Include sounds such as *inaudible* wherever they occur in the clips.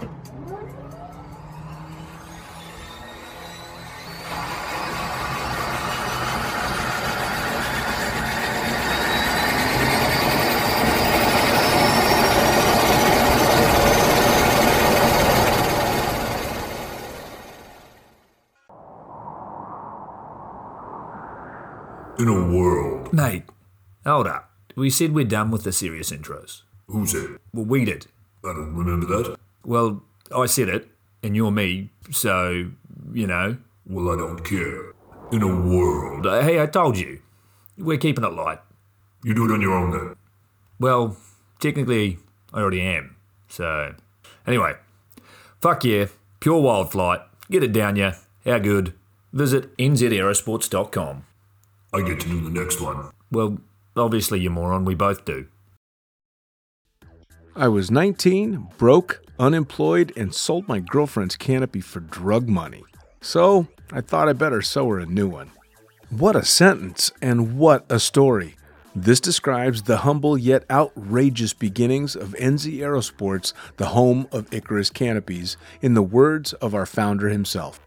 In a world. Mate, hold up. We said we're done with the serious intros. Who said? Well, we did. I don't remember that. Well, I said it, and you're me, so, you know. Well, I don't care. In a world. Uh, Hey, I told you. We're keeping it light. You do it on your own then. Well, technically, I already am. So, anyway, fuck yeah, pure wild flight. Get it down ya. How good? Visit nzaerosports.com. I get to do the next one. Well, obviously, you moron, we both do. I was 19, broke, unemployed, and sold my girlfriend's canopy for drug money. So I thought I better sew her a new one. What a sentence, and what a story. This describes the humble yet outrageous beginnings of NZ Aerosports, the home of Icarus canopies, in the words of our founder himself.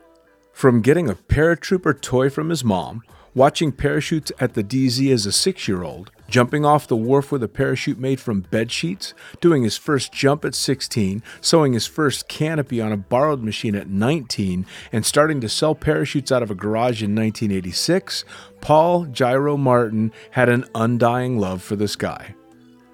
From getting a paratrooper toy from his mom, watching parachutes at the DZ as a six year old, jumping off the wharf with a parachute made from bed sheets, doing his first jump at 16, sewing his first canopy on a borrowed machine at 19, and starting to sell parachutes out of a garage in 1986, Paul Jyro Martin had an undying love for the sky.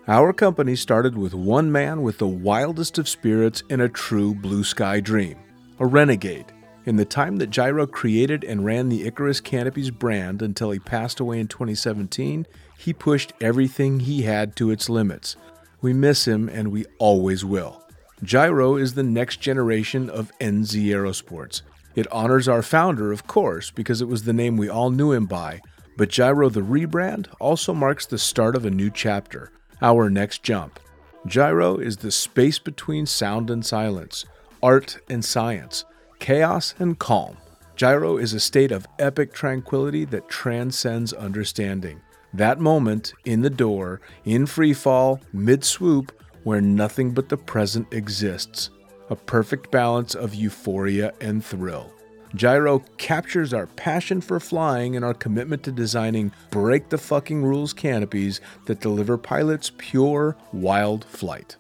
Our company started with one man with the wildest of spirits and a true blue sky dream a renegade. In the time that Jyro created and ran the Icarus Canopies brand until he passed away in 2017, he pushed everything he had to its limits. We miss him and we always will. Jyro is the next generation of NZ Aerosports. It honors our founder, of course, because it was the name we all knew him by, but Jyro the rebrand also marks the start of a new chapter, our next jump. Jyro is the space between sound and silence, art and science, chaos and calm. Jyro is a state of epic tranquility that transcends understanding. That moment in the door, in free fall, mid swoop, where nothing but the present exists. A perfect balance of euphoria and thrill. Jyro captures our passion for flying and our commitment to designing break the fucking rules canopies that deliver pilots pure, wild flight.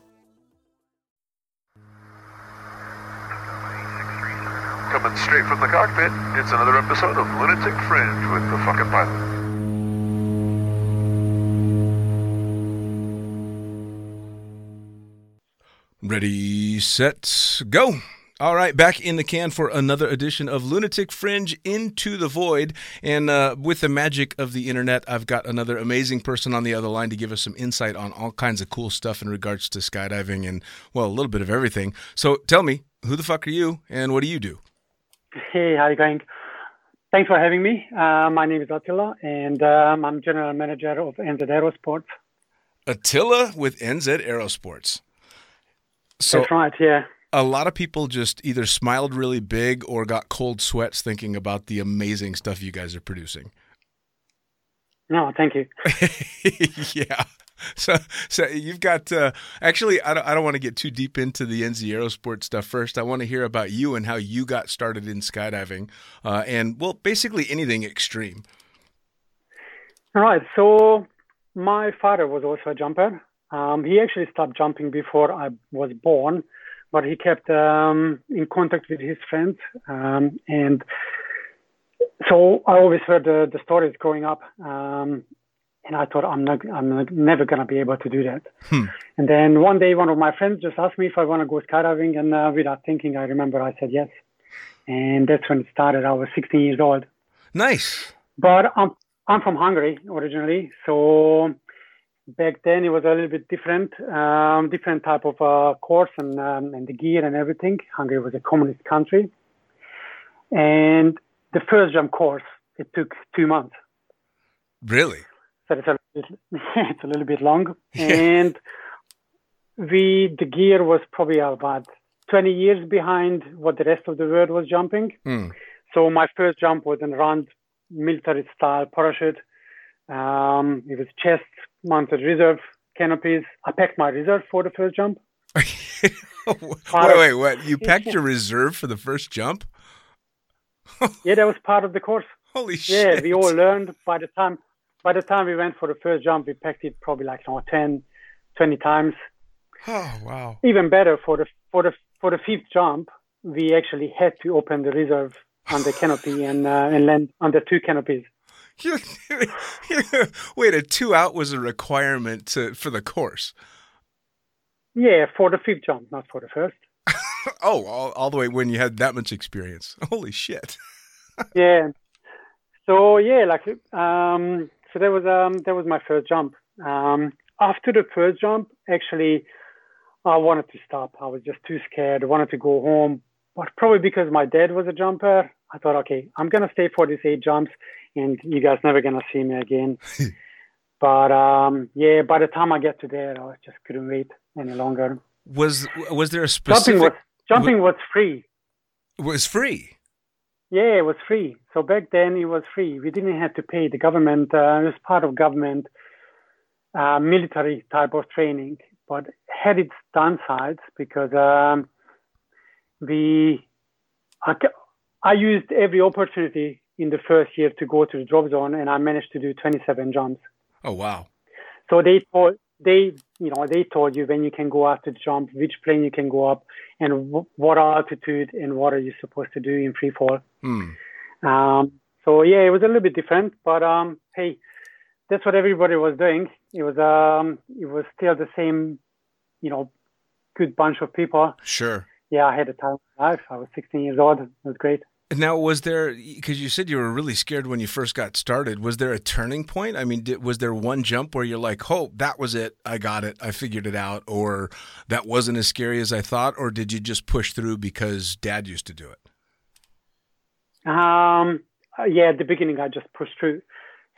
Coming straight from the cockpit, it's another episode of Lunatic Fringe with the fucking pilot. Ready, set, go. All right, back in the can for another edition of Lunatic Fringe Into the Void. And uh, with the magic of the internet, I've got another amazing person on the other line to give us some insight on all kinds of cool stuff in regards to skydiving and, well, a little bit of everything. So tell me, who the fuck are you and what do you do? Hey, how you going? Thanks for having me. Uh, my name is Attila, and um, I'm general manager of NZ Aerosports. Attila with NZ Aerosports. So That's right, yeah. a lot of people just either smiled really big or got cold sweats thinking about the amazing stuff you guys are producing. No, thank you. *laughs* yeah. So, so you've got uh, actually. I don't, I don't want to get too deep into the NZ Aerosport stuff first. I want to hear about you and how you got started in skydiving, uh, and well, basically anything extreme. All right, so my father was also a jumper. Um, he actually stopped jumping before I was born, but he kept um, in contact with his friends, um, and so I always heard the, the stories growing up. Um, and I thought I'm not, I'm not, never gonna be able to do that. And then one day, one of my friends just asked me if I want to go skydiving, and uh, without thinking, I remember I said yes. And that's when it started. I was 16 years old, Nice. but I'm I'm from Hungary originally, so back then it was a little bit different, um, different type of uh, course and um, and the gear and everything. Hungary was a communist country, and the first jump course it took two months. Really? so it's a *laughs* it's a little bit long, *laughs* and we the gear was probably about 20 years behind what the rest of the world was jumping. Hmm. So my first jump was in round military style parachute. Um, it was chest mounted reserve canopies. I packed my reserve for the first jump. *laughs* wait, wait, what? You packed your reserve for the first jump? *laughs* Yeah, that was part of the course. Holy Yeah, shit! Yeah, we all learned by the time by the time we went for the first jump, we packed it probably like you know, 10, 20 times. *sighs* Oh wow! Even better for the for the for the fifth jump, we actually had to open the reserve on the canopy and uh, and land under two canopies. *laughs* wait, a two out was a requirement to for the course. Yeah, for the fifth jump, not for the first. *laughs* Oh, all, all the way when you had that much experience. Holy shit! *laughs* yeah. So yeah, like um, so that was um, that was my first jump. Um, after the first jump, actually, I wanted to stop. I was just too scared. I wanted to go home, but probably because my dad was a jumper, I thought, okay, I'm gonna stay for these eight jumps, and you guys never gonna see me again. *laughs* but um, yeah, by the time I get to there, I just couldn't wait any longer. Was was there a Jumping specific? was jumping was free. was free. Yeah, it was free. So back then it was free. We didn't have to pay. The government uh, it was part of government uh, military type of training, but had its downsides because um, we I, I used every opportunity in the first year to go to the drop zone, and I managed to do 27 jumps. Oh wow! So they told they you know they told you when you can go after the jump, which plane you can go up, and w- what altitude and what are you supposed to do in free fall. Hmm. Um, so yeah, it was a little bit different, but um, hey, that's what everybody was doing. It was um, it was still the same, you know, good bunch of people. Sure. Yeah, I had a time of life. I was 16 years old. It was great. Now, was there because you said you were really scared when you first got started? Was there a turning point? I mean, did, was there one jump where you're like, "Oh, that was it. I got it. I figured it out," or that wasn't as scary as I thought, or did you just push through because Dad used to do it? Um, yeah, at the beginning I just pushed through.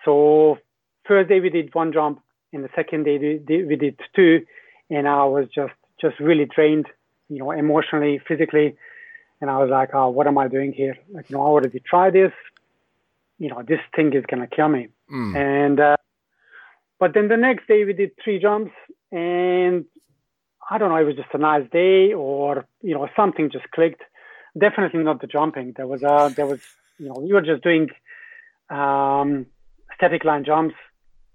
So first day we did one jump, and the second day we did two, and I was just just really drained, you know, emotionally, physically, and I was like, oh, what am I doing here? Like, you know, I already tried this. You know, this thing is gonna kill me. Mm. And uh, but then the next day we did three jumps, and I don't know, it was just a nice day, or you know, something just clicked. Definitely not the jumping. There was uh, there was you know, you were just doing um, static line jumps.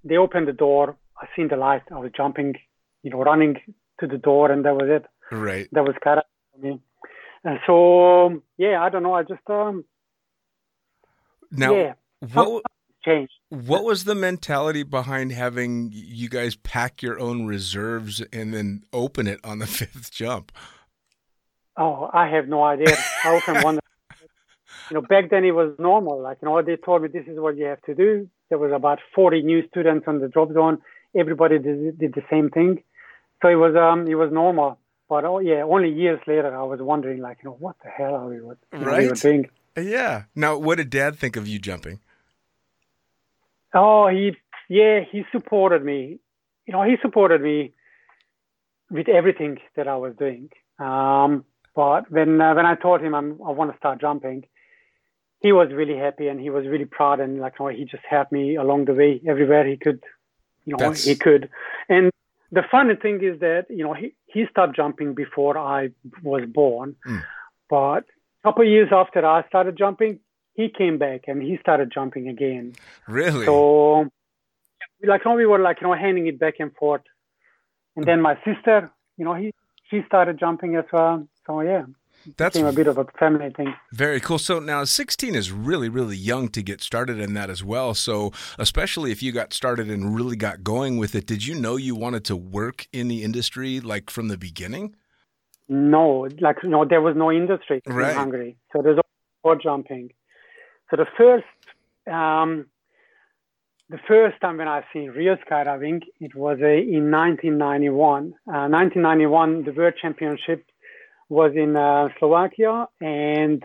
They opened the door. I seen the light. I was jumping, you know, running to the door, and that was it. Right. That was karate for me. And so yeah, I don't know. I just um, Now, yeah, what changed. what was the mentality behind having you guys pack your own reserves and then open it on the *laughs* fifth jump? Oh, I have no idea. I often wonder. You know, back then it was normal. Like, you know, they told me this is what you have to do. There was about 40 new students on the drop zone. Everybody did, did the same thing. So it was, um, it was normal. But oh yeah, only years later I was wondering, like, you know, what the hell are we, what, know, we were Right. doing? Yeah. Now, what did Dad think of you jumping? Oh, he, yeah, he supported me. You know, he supported me with everything that I was doing. Um, but when uh, when I told him I'm, I want to start jumping, he was really happy and he was really proud and like you know, he just helped me along the way everywhere he could, you know, That's- he could. And the funny thing is that you know he he stopped jumping before I was born, Mm. but a couple of years after I started jumping, he came back and he started jumping again. Really? So, like, we were like, you know, handing it back and forth. And then my sister, you know, he she started jumping as well. So yeah, That's became a bit of a family thing. Very cool. So now 16 is really, really young to get started in that as well. So, especially if you got started and really got going with it, did you know you wanted to work in the industry like from the beginning? No, like no, there was no industry Right. in Hungary, so there's all jumping. So the first, um, the first time when I seen real skydiving, it was uh, in 1991. Uh, 1991, the World Championship was in uh, Slovakia, and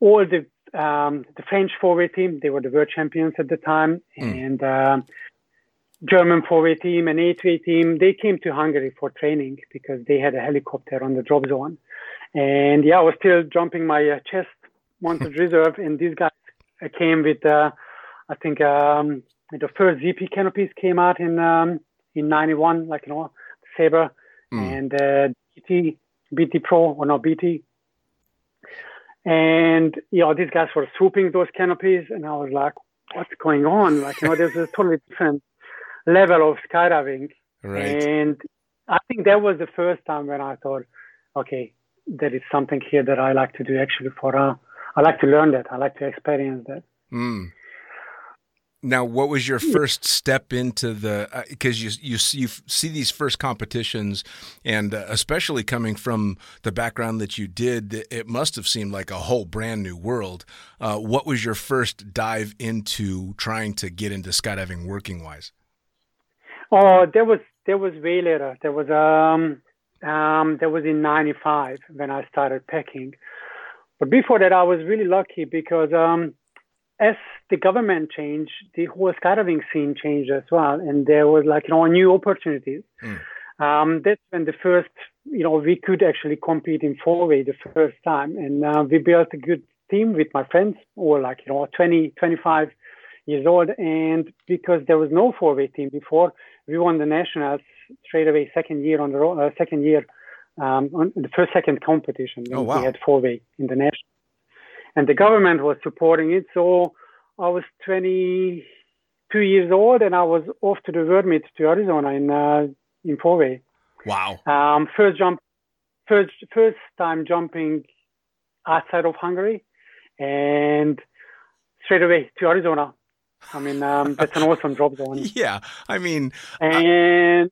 all the um, the French four-way team, they were the world champions at the time, and um German four-way team and eight-way team, they came to Hungary for training because they had a helicopter on the drop zone. And yeah, I was still jumping my uh, chest mounted *laughs* reserve, and these guys uh, came with, uh, I think, um, the first ZP canopies came out in um, in '91, like you know, Saber, and uh, BT, BT Pro or not BT. And you know, these guys were swooping those canopies, and I was like, "What's going on?" Like, you know, there's a totally different level of skydiving. Right. And I think that was the first time when I thought, okay, there is something here that I like to do actually for, uh, I like to learn that. I like to experience that. Mm. Now, what was your first step into the? Because you you see, you see these first competitions, and uh, especially coming from the background that you did, it must have seemed like a whole brand new world. Uh, what was your first dive into trying to get into skydiving working wise? Oh, there was there was way later. There was um um that was in '95 when I started packing. But before that, I was really lucky because um as the government changed, the whole skydiving scene changed as well, and there was like you know new opportunities. Mm. Um, that's when the first you know we could actually compete in four way the first time, and uh, we built a good team with my friends, who or like you know 20, 25 years old, and because there was no four way team before, we won the nationals straight away second year on the uh, second year um, on the first second competition. Oh, wow. We had four way in the national and the government was supporting it. So I was 22 years old, and I was off to the World Meet to Arizona in uh, in four-way. Wow! Um, first jump, first first time jumping outside of Hungary, and straight away to Arizona. I mean, um, that's an *laughs* awesome drop zone. Yeah, I mean, and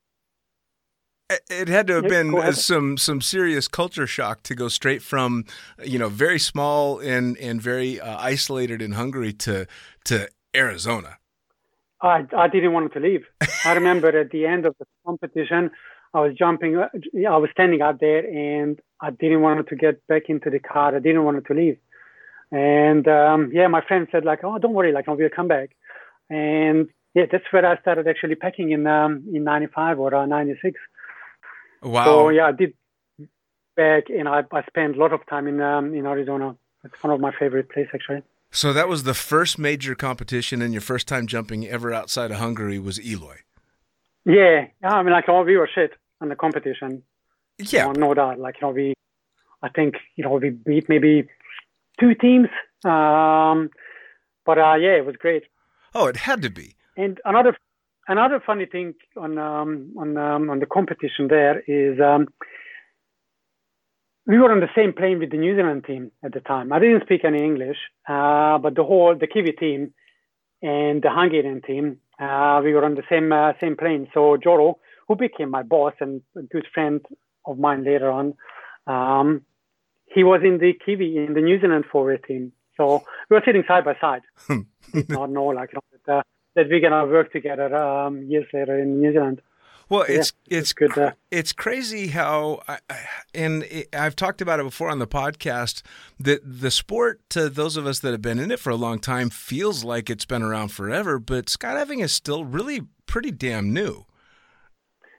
it had to have been go some some serious culture shock to go straight from you know very small and and very uh, isolated in Hungary to to Arizona. I, I didn't want to leave. I remember at the end of the competition, I was jumping, uh, I was standing out there and I didn't want to get back into the car. I didn't want to leave. And um, yeah, my friend said like, oh, don't worry, like, we'll come back. And yeah, that's where I started actually packing in um, in 95 or uh, 96. Wow. So yeah, I did back and I, I spent a lot of time in um, in Arizona. It's one of my favorite places actually. So that was the first major competition, and your first time jumping ever outside of Hungary was Eloy. Yeah, yeah. I mean, like, oh, we were shit on the competition. Yeah. No, no doubt. Like, you know, we, I think, you know, we beat maybe two teams. Um, but uh, yeah, it was great. Oh, it had to be. And another, another funny thing on um, on um, on the competition there is um, we were on the same plane with the New Zealand team at the time. I didn't speak any English, uh, but the whole the Kiwi team and the Hungarian team, uh, we were on the same uh, same plane. So Joro, who became my boss and a good friend of mine later on, um, he was in the Kiwi in the New Zealand four way team. So we were sitting side by side. Did not know like you know, that, uh, we're gonna work together um, years later in New Zealand. Well, Yeah, it's it's good, uh, it's crazy how, I, I- and it, I've talked about it before on the podcast that the sport to those of us that have been in it for a long time feels like it's been around forever, but skydiving is still really pretty damn new.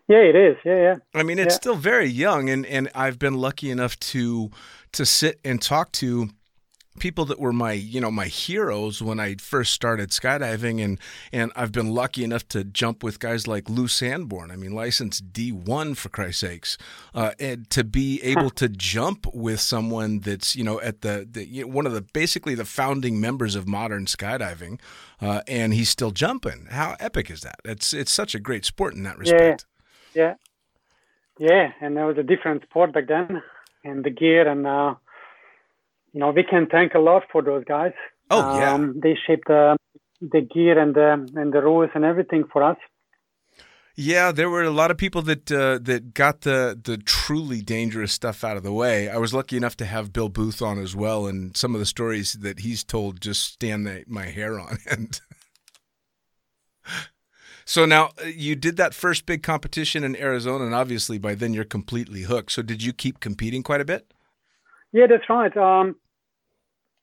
Yeah, it is. Yeah, yeah. I mean, it's Yeah. still very young, and and I've been lucky enough to to sit and talk to people that were my you know my heroes when I first started skydiving, and and I've been lucky enough to jump with guys like Lew Sanborn. I mean, licensed D one for Christ's sakes, uh, and to be able to jump with someone that's you know at the, the you know, one of the basically the founding members of modern skydiving, uh, and he's still jumping. How epic is that? It's it's such a great sport in that respect. Yeah, yeah, yeah. and there was a different sport back then, and the gear, and uh, you know we can thank a lot for those guys. Oh, yeah. um, they shaped the the gear and the and the rules and everything for us. Yeah, there were a lot of people that uh, that got the the truly dangerous stuff out of the way. I was lucky enough to have Bill Booth on as well, and some of the stories that he's told just stand the, my hair on *laughs* end. so now uh, you did that first big competition in Arizona, and obviously by then you're completely hooked. So did you keep competing quite a bit? Yeah, that's right. Um,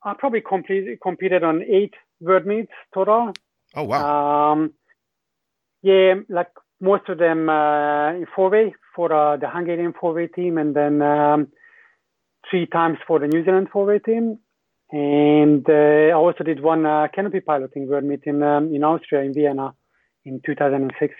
I probably complete, competed on eight world meets total. Oh wow! Um, yeah, like most of them uh, in four way for uh, the Hungarian four way team, and then um, three times for the New Zealand four way team. And uh, I also did one uh, canopy piloting world meet in um, in Austria in Vienna in 2006.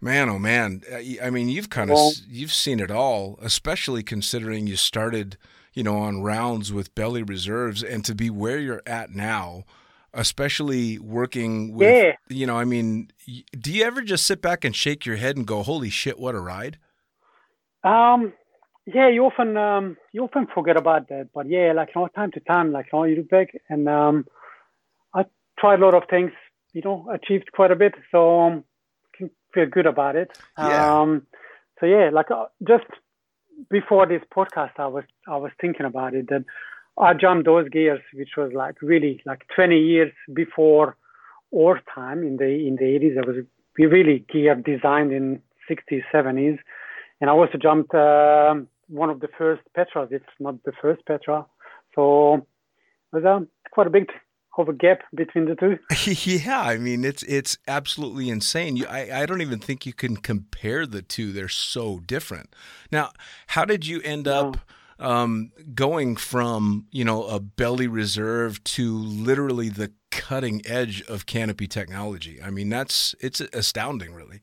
Man, oh man! I I mean, you've kind of Well- you've seen it all, especially considering you started, you know, on rounds with belly reserves, and to be where you're at now, especially working with, Yeah. you know, I mean, do you ever just sit back and shake your head and go, "Holy shit, what a ride"? Um, yeah, you often um, you often forget about that, but yeah, like you know, time to time, like you know, you look back and um, I tried a lot of things, you know, achieved quite a bit, so um, can feel good about it. Yeah. Um, so yeah, like uh, just before this podcast, I was I was thinking about it that I jumped those gears, which was like really like 20 years before our time in the in the 80s. There was we really gear designed in 60s, 70s, and I also jumped um, one of the first Petras, if not the first Petra. So it was um, quite a big of a gap between the two. *laughs* yeah, I mean, it's it's absolutely insane. You, I I don't even think you can compare the two. They're so different. Now, how did you end up? Um, going from you know a belly reserve to literally the cutting edge of canopy technology. I mean, that's it's astounding, really.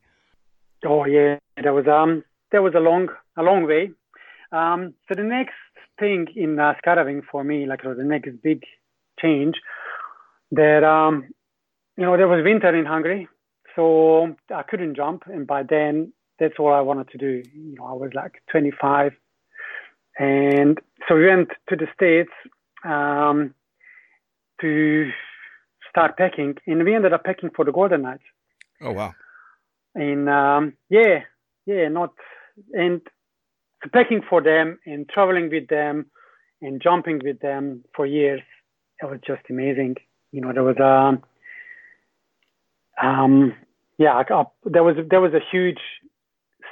Oh yeah, that was um that was a long a long way. Um, so the next thing in uh, skydiving for me, like the next big change, that um you know there was winter in Hungary, so I couldn't jump, and by then that's all I wanted to do. You know, I was like 25, and so we went to the states um, to start packing, and we ended up packing for the Golden Knights Oh wow! and um, yeah, yeah, not and packing for them and traveling with them and jumping with them for years. It was just amazing. You know, there was a um, yeah, I, I, there was there was a huge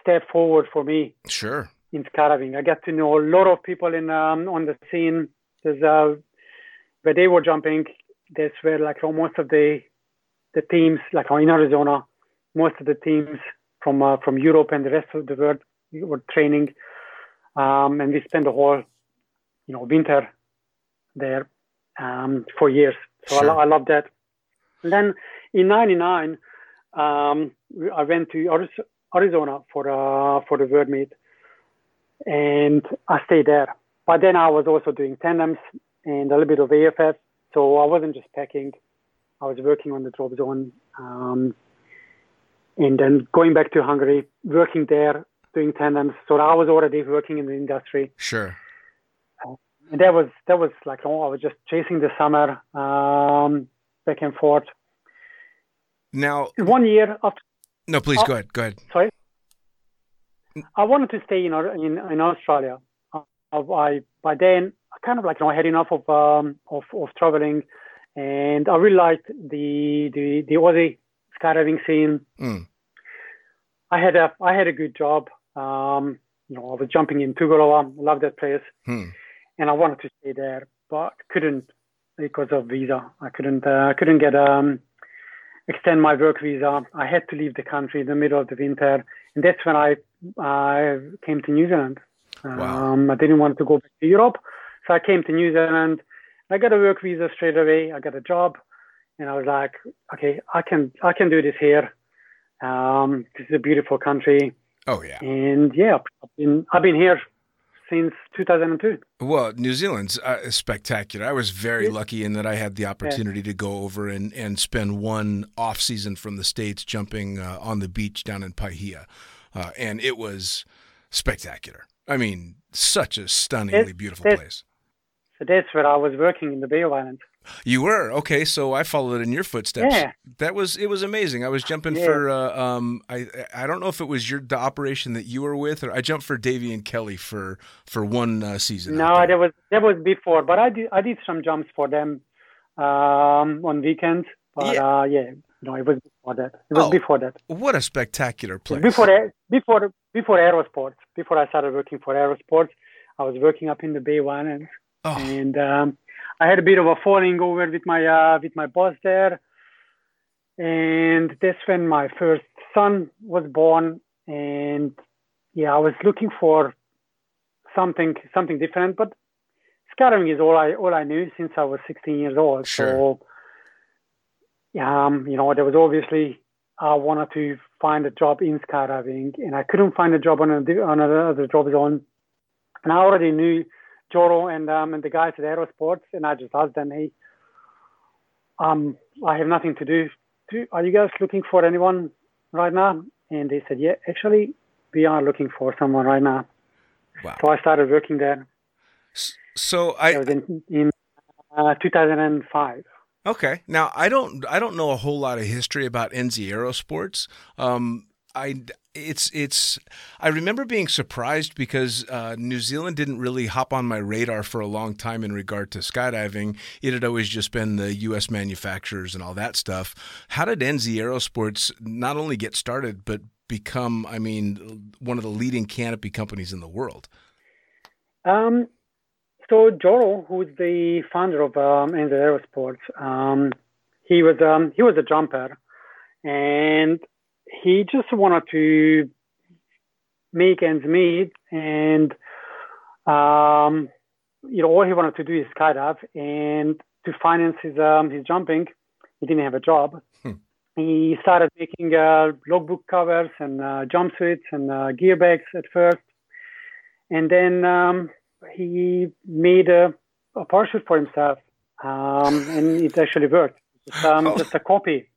step forward for me Sure. In skydiving. I got to know a lot of people in um, on the scene. There's uh, where they were jumping. That's where like most of the the teams, like in Arizona, most of the teams from uh, from Europe and the rest of the world were training, um, and we spent the whole you know winter there um, for years. So I, Sure. lo- I love that. And then in '99, um, I went to Arizona for uh, for the World Meet, and I stayed there. But then I was also doing tandems and a little bit of AFF, so I wasn't just packing. I was working on the drop zone, um, and then going back to Hungary, working there, doing tandems. So I was already working in the industry, Sure. and that was that was like oh, I was just chasing the summer um, back and forth. Now, One year after no, please Oh. go ahead. Go ahead. sorry. I wanted to stay in in, in Australia. I by then I kind of like you know I had enough of um of, of traveling, and I really liked the the the Aussie skydiving scene. Mm. I had a I had a good job. Um, you know I was jumping in Toogoolawah. I love that place, Hmm. and I wanted to stay there, but couldn't because of visa. I couldn't uh, couldn't get um extend my work visa. I had to leave the country in the middle of the winter, and that's when I I came to New Zealand. Wow. Um, I didn't want to go back to Europe, so I came to New Zealand. I got a work visa straight away. I got a job, and I was like, okay, I can I can do this here. Um, this is a beautiful country, Oh yeah. and yeah, I've been I've been here since 2002. Well, New Zealand's uh, spectacular. I was very lucky in that I had the opportunity to go over and, and spend one off season from the states jumping uh, on the beach down in Paihia, uh, and it was spectacular. I mean, such a stunningly It- beautiful it- place. So that's where I was working in the Bay Islands. You were okay, so I followed in your footsteps. Yeah. That was it was amazing. I was jumping Yeah. for uh, um I I don't know if it was your the operation that you were with or I jumped for Davy and Kelly for for one uh, season. No, there. that was that was before, but I did I did some jumps for them um, on weekends. But Yeah. uh, yeah, no, it was before that. It was Oh. before that. what a spectacular place. Before before before Aerosports. Before I started working for Aerosports, I was working up in the Bay of Islands, oh, and um, I had a bit of a falling over with my uh, with my boss there, and that's when my first son was born, and yeah, I was looking for something something different, but skydiving is all I all I knew since I was 16 years old. Sure. So, um, you know, there was obviously I wanted to find a job in skydiving, and I couldn't find a job on a, on another job zone. And I already knew Joro and um, and the guys at Aerosports, and I just asked them, hey, um, I have nothing to do. do. Are you guys looking for anyone right now? And they said, yeah, actually, we are looking for someone right now. Wow. So I started working there. So I was in, in uh, 2005. Okay. Now I don't I don't know a whole lot of history about NZ Aerosports. Um, I it's it's I remember being surprised because uh, New Zealand didn't really hop on my radar for a long time in regard to skydiving. It had always just been the U.S. manufacturers and all that stuff. How did NZ Aerosports not only get started but become, I mean, one of the leading canopy companies in the world? Um, so Joro, who's the founder of um, NZ Aerosports, um, he was um, he was a jumper, and he just wanted to make ends meet, and um, you know all he wanted to do is skydive, and to finance his um, his jumping, he didn't have a job. Hmm. He started making uh, logbook covers and uh, jumpsuits and uh, gear bags at first, and then um, he made a, a parachute for himself, um, and it actually worked. Just, um, Oh. just a copy.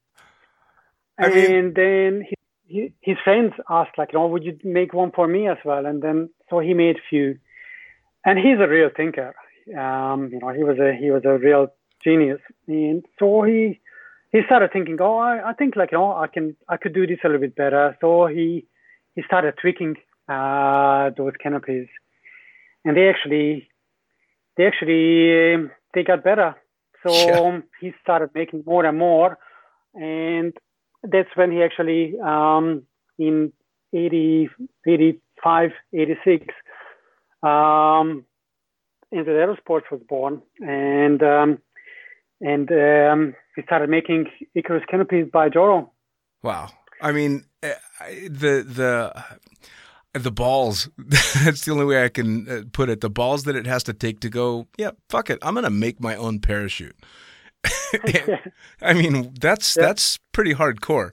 I and mean- then he, he, his friends asked, like, you know, would you make one for me as well? And then so he made few. And he's a real thinker. Um, you know, he was a he was a real genius. And so he he started thinking, oh, I, I think like you know, I can I could do this a little bit better. So he he started tweaking uh, those canopies, and they actually they actually um, they got better. So Yeah. um, he started making more and more, and that's when he actually um, in 80, 85, 86, um, NZ Aerosports was born, and um, and um, he started making Icarus canopies by Joro. Wow. I mean, eh, the the the balls. *laughs* That's the only way I can uh, put it. The balls that it has to take to go. Yeah, fuck it. I'm gonna make my own parachute. *laughs* *laughs* I mean, that's Yeah. that's pretty hardcore.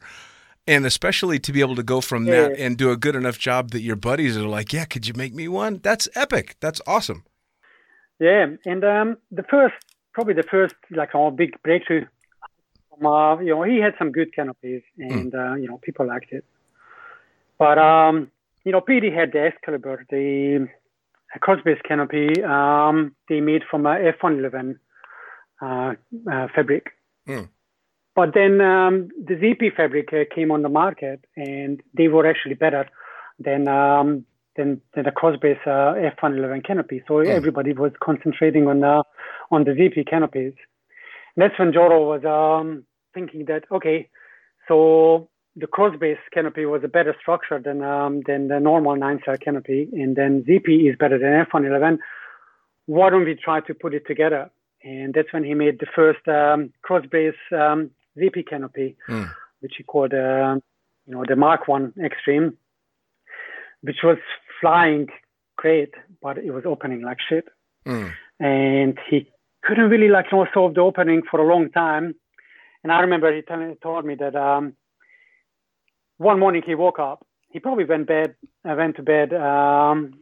And especially to be able to go from that Yeah. and do a good enough job that your buddies are like, "Yeah, could you make me one?" That's epic. That's awesome. Yeah, and um, the first, probably the first, like our big breakthrough. Uh, you know, he had some good canopies, and uh, you know, people liked it. But um, you know, PD had the Excalibur, the cross-based canopy um, they made from a F111 uh, uh, fabric. Hmm. But then um, the ZP fabric uh, came on the market, and they were actually better than um, than, than the cross-based uh, F111 canopy. So everybody was concentrating on uh, on the ZP canopies. And that's when Joro was um, thinking that okay, so the cross-based canopy was a better structure than um, than the normal nine-cell canopy, and then ZP is better than F111. Why don't we try to put it together? And that's when he made the first um, cross-based um, ZP canopy, Mm. which he called, uh, you know, the Mark One Extreme, which was flying great, but it was opening like shit. Mm. And he couldn't really like you know solve the opening for a long time. And I remember he tell- told me that um, one morning he woke up. He probably went bed, uh, went to bed. Um,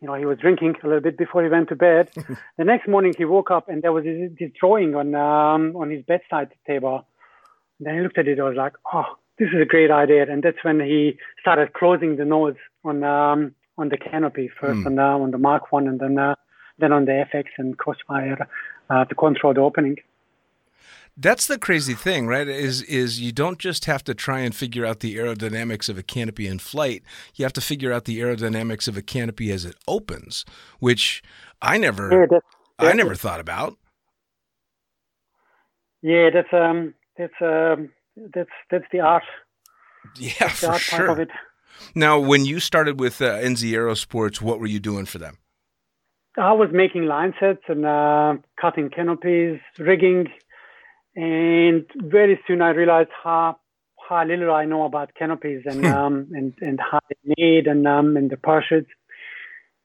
you know, he was drinking a little bit before he went to bed. *laughs* the next morning he woke up and there was this, this drawing on um, on his bedside table. And then he looked at it. I was like, oh, this is a great idea. And that's when he started closing the nose on um, on the canopy first on the on the Mark One and then uh, then on the FX and Crossfire uh, to control the opening. That's the crazy thing, right? Is is you don't just have to try and figure out the aerodynamics of a canopy in flight. You have to figure out the aerodynamics of a canopy as it opens, which I never Yeah, that's, I never thought about. yeah, that's um, that's um, that's that's the art, Yeah, the for art part of sure. it. Now, when you started with uh, NZ Aerosports, what were you doing for them? I was making line sets and uh, cutting canopies, rigging, and very soon I realized how how little I know about canopies and um, and and how they made and um, and the parachutes.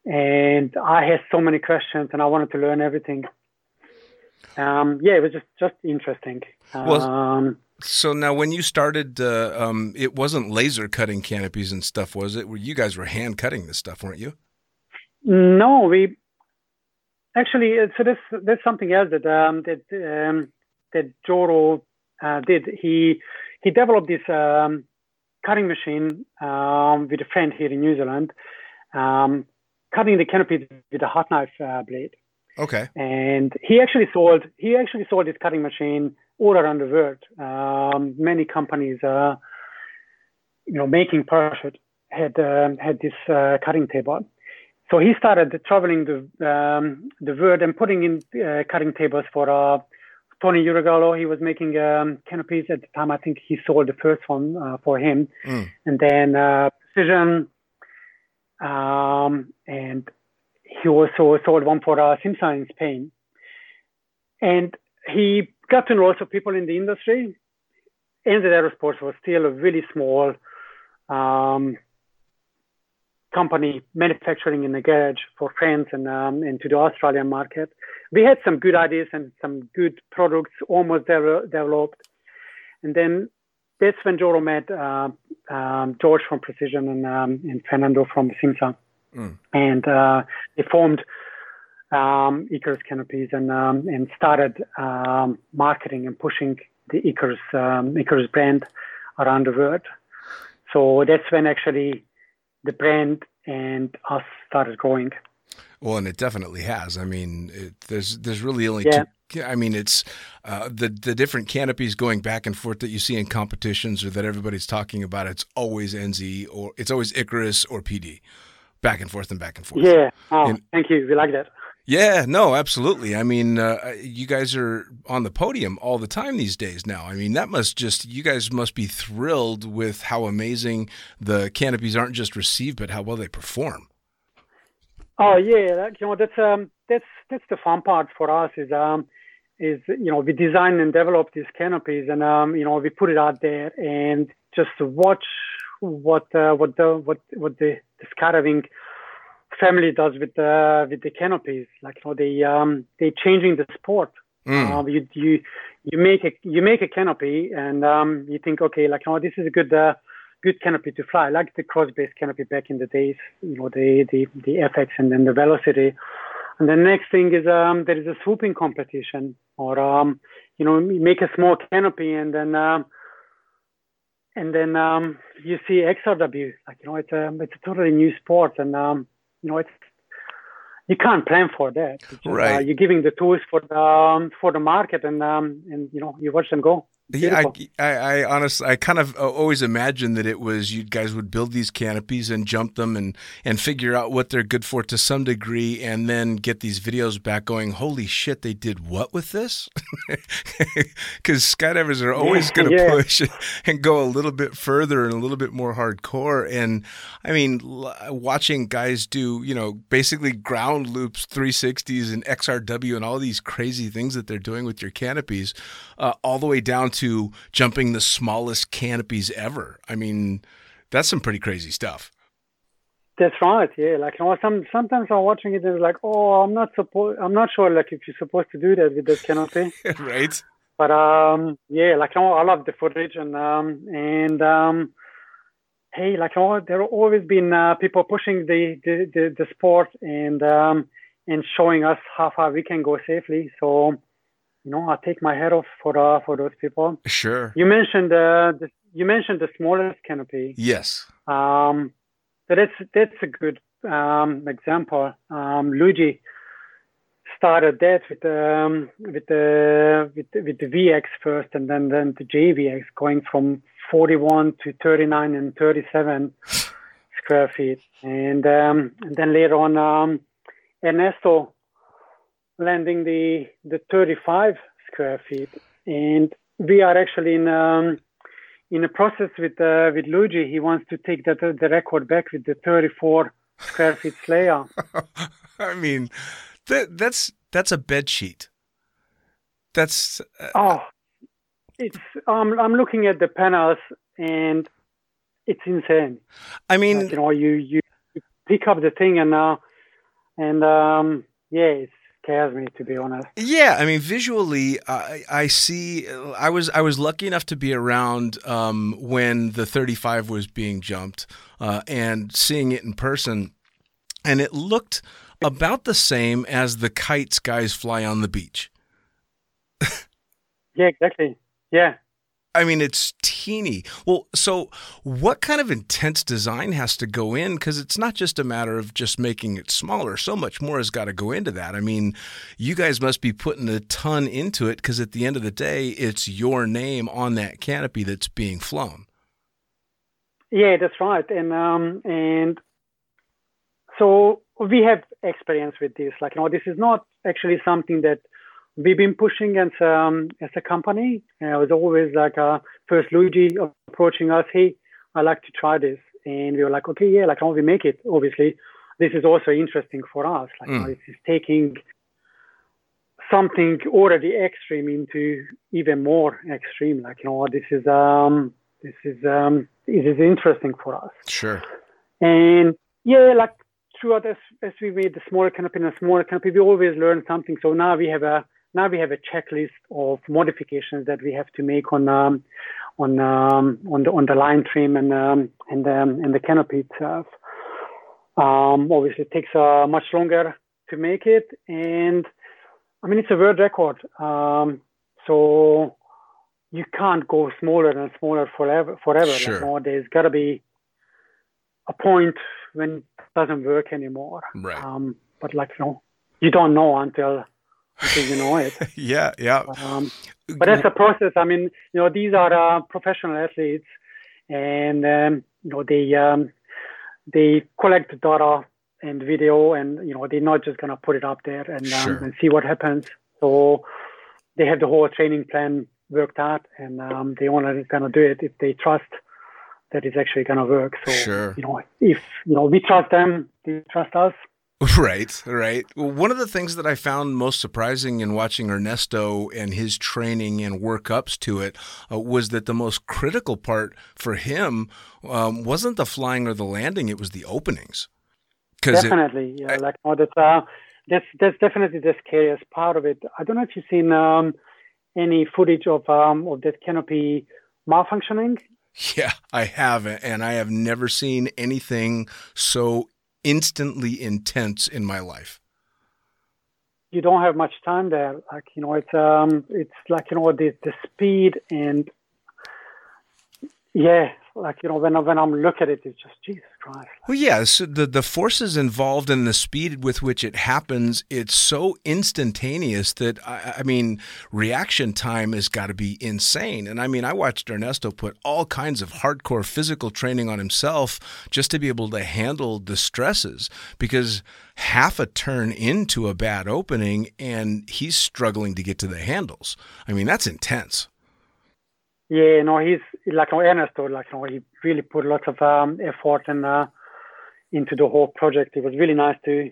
And I had so many questions, and I wanted to learn everything. Um, yeah, it was just just interesting. Well, Um, So now, when you started, uh, um, it wasn't laser cutting canopies and stuff, was it? Where you guys were hand cutting this stuff, weren't you? No, we actually. uh, So this there's something else that um, that um, that Joro uh, did. He he developed this um, cutting machine um, with a friend here in New Zealand, um, cutting the canopy with a hot knife uh, blade. Okay. and he actually sold he actually sold his cutting machine all around the world. Um, many companies, uh, you know, making parachute had um, had this uh, cutting table. So he started traveling the um, the world and putting in uh, cutting tables for uh, Tony Uragallo. He was making um, canopies at the time. I think he sold the first one uh, for him, Mm. and then uh, Precision, um, and he also sold one for uh, Simsa in Spain. And he got to know also people in the industry. and the Aerosports was still a really small um, company manufacturing in the garage for France and, um, and to the Australian market. We had some good ideas and some good products almost de- developed. And then that's when Joro met uh, um, George from Precision and, um, and Fernando from Simsa. Mm. And uh, they formed um, Icarus canopies and um, and started um, marketing and pushing the Icarus um, Icarus brand around the world. So that's when actually the brand and us started growing. Well, and it definitely has. I mean, it, there's there's really only Yeah. two. I mean, it's uh, the the different canopies going back and forth that you see in competitions or that everybody's talking about. It's always NZ or it's always Icarus or PD, back and forth and back and forth. Yeah. Oh, And- thank you. We like that. Yeah, no, absolutely. I mean, uh, you guys are on the podium all the time these days now. I mean, that must just, you guys must be thrilled with how amazing the canopies aren't just received, but how well they perform. Oh yeah, that, you know that's um that's that's the fun part for us is um is you know we design and develop these canopies and um you know we put it out there and just watch what uh, what the what what the, the scattering family does with the with the canopies like you know they um they changing the sport. Mm. um, you you you make a you make a canopy and um, you think okay like oh this is a good uh, good canopy to fly. Like the cross based canopy back in the days you know the the the FX and then the velocity. And the next thing is um, there is a swooping competition or um, you know you make a small canopy and then um, and then um, you see XRW like you know it's a it's a totally new sport and um, you know it's you can't plan for that. Just, uh, Right. you're giving the tools for the um, for the market, and um, and you know you watch them go. Yeah, I, I, I honestly, I kind of uh, always imagined that it was you guys would build these canopies and jump them and and figure out what they're good for to some degree, and then get these videos back going. Holy shit, they did what with this? *laughs* Because skydivers are always going to Yeah. push *laughs* and go a little bit further and a little bit more hardcore. And I mean, l- watching guys do you know basically ground loops, 360s, and XRW, and all these crazy things that they're doing with your canopies, uh, all the way down to jumping the smallest canopies ever. I mean, that's some pretty crazy stuff. That's right. Yeah, like you know, some sometimes I'm watching it and it's like, oh, I'm not supposed, I'm not sure like if you're supposed to do that with this canopy. *laughs* right? But um, yeah, like I love the footage and um, and um, hey, like know, there have always been uh, people pushing the the, the, the sport and um, and showing us how far we can go safely. So, you know, I take my hat off for uh, for those people. Sure. You mentioned uh, the, you mentioned the smallest canopy. Yes. Um, so that's that's a good um, example. Um, Luigi started that with um, with the with, the- with the VX first, and then then the JVX going from 41 to 39 and 37 square feet, and um, and then later on um, Ernesto landing the the 35 square feet, and we are actually in um, in a process with uh, with Luigi. He wants to take that the record back with the 34 square feet Slayer. *laughs* I mean, that that's that's a bed sheet. That's uh, Oh, it's um, I'm looking at the panels and it's insane. I Like, mean, you know, you you you pick up the thing and uh, and um, yeah, it's scares me to be honest. Yeah, I mean, visually, I, I see. I was I was lucky enough to be around um, when the 35 was being jumped uh, and seeing it in person, and it looked about the same as the kites guys fly on the beach. *laughs* Yeah, exactly. Yeah. I mean, it's teeny. Well, so what kind of intense design has to go in? Because it's not just a matter of just making it smaller. So much more has got to go into that. I mean, you guys must be putting a ton into it because at the end of the day, it's your name on that canopy that's being flown. Yeah, that's right. And um, and so we have experience with this. Like, you know, this is not actually something that we've been pushing as um, as a company. Uh, it was always like uh, first Luigi approaching us, hey, I'd like to try this, and we were like, okay, yeah, like how we make it. Obviously, this is also interesting for us. Like, Mm. this is taking something already extreme into even more extreme. Like, you know, this is um, this is um, this is interesting for us. Sure. And yeah, like throughout as as we made the smaller canopy and the smaller canopy, we always learn something. So now we have a now we have a checklist of modifications that we have to make on um, on um, on the on the line trim and um, and um, and the canopy itself. Um, obviously, it takes uh, much longer to make it, and I mean it's a world record. Um, so you can't go smaller and smaller forever. Forever. Sure. Like, no, there's got to be a point when it doesn't work anymore. Right. Um, but like you know, you don't know until you know it. Yeah. Yeah. Um, but that's a process. I mean, you know, these are uh, professional athletes, and um, you know they um, they collect data and video, and you know they're not just gonna put it up there and um, Sure. and see what happens. So they have the whole training plan worked out, and um, they only gonna do it if they trust that it's actually gonna work. So Sure. you know, if you know we trust them, they trust us. *laughs* Right, right. Well, one of the things that I found most surprising in watching Ernesto and his training and workups to it uh, was that the most critical part for him um, wasn't the flying or the landing; it was the openings. Definitely, yeah. like no, that's uh, that's that's definitely the scariest part of it. I don't know if you've seen um, any footage of um of that canopy malfunctioning. yeah, I have, and I have never seen anything so instantly intense in my life. You don't have much time there. Like you know, it's um, it's like you know the the speed and yeah, like you know when I, when I'm look at it, it's just Jesus Well, yeah, so the the forces involved and the speed with which it happens, it's so instantaneous that I, I mean, reaction time has got to be insane. And I mean, I watched Ernesto put all kinds of hardcore physical training on himself just to be able to handle the stresses because half a turn into a bad opening and he's struggling to get to the handles. I mean, that's intense. Yeah, no, he's like no Ernesto, like no, he really put lots of um, effort and uh, into the whole project. It was really nice to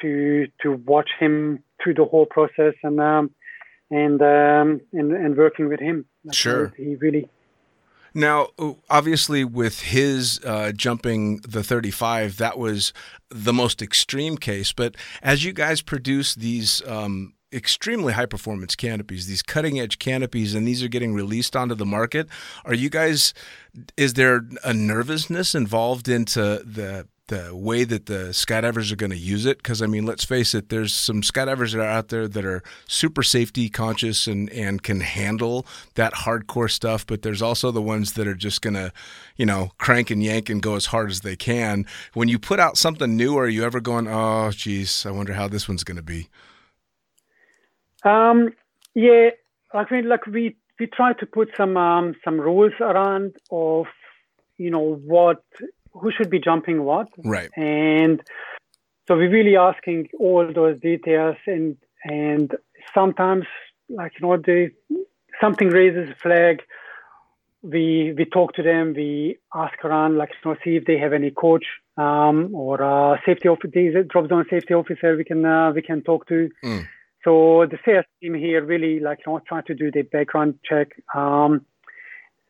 to to watch him through the whole process and um, and um, and and working with him. Like, Sure. he really Now, obviously, with his uh, jumping the 35, that was the most extreme case. But as you guys produce these um, extremely high performance canopies, these cutting edge canopies, and these are getting released onto the market, are you guys, is there a nervousness involved into the the way that the skydivers are going to use it? Because i mean let's face it there's some skydivers that are out there that are super safety conscious and and can handle that hardcore stuff but there's also the ones that are just going to you know crank and yank and go as hard as they can. When you put out something new are you ever going oh geez i wonder how this one's going to be Um, yeah, like we like we we try to put some um, some rules around of you know what who should be jumping what, right. And so we're really asking all those details and and sometimes like you know the something raises a flag. We we talk to them. We ask around like you know see if they have any coach um, or uh, safety officer drop zone safety officer we can uh, we can talk to. Mm. So the sales team here really like you know try to do the background check um,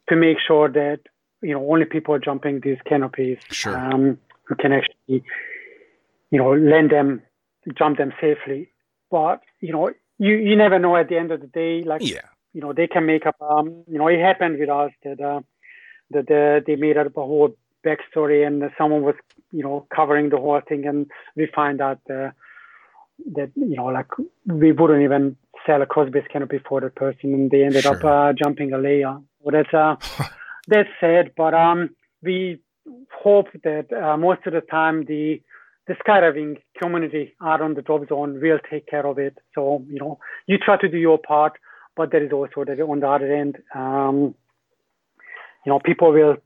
to make sure that you know only people are jumping these canopies Sure. um, who can actually you know land them jump them safely but you know, you you never know at the end of the day. Like Yeah. you know, they can make up. Um, you know, it happened with us that uh, that uh, they made up a whole backstory, and someone was you know covering the whole thing, and we find out uh, that you know like we wouldn't even sell a cross-braced canopy for that person, and they ended up uh, jumping a Leia. So that's uh, *laughs* that's sad, but um, we hope that uh, most of the time the the skydiving community out on the drop zone will take care of it. So you know, you try to do your part, but there is also that on the other end, um, you know, people will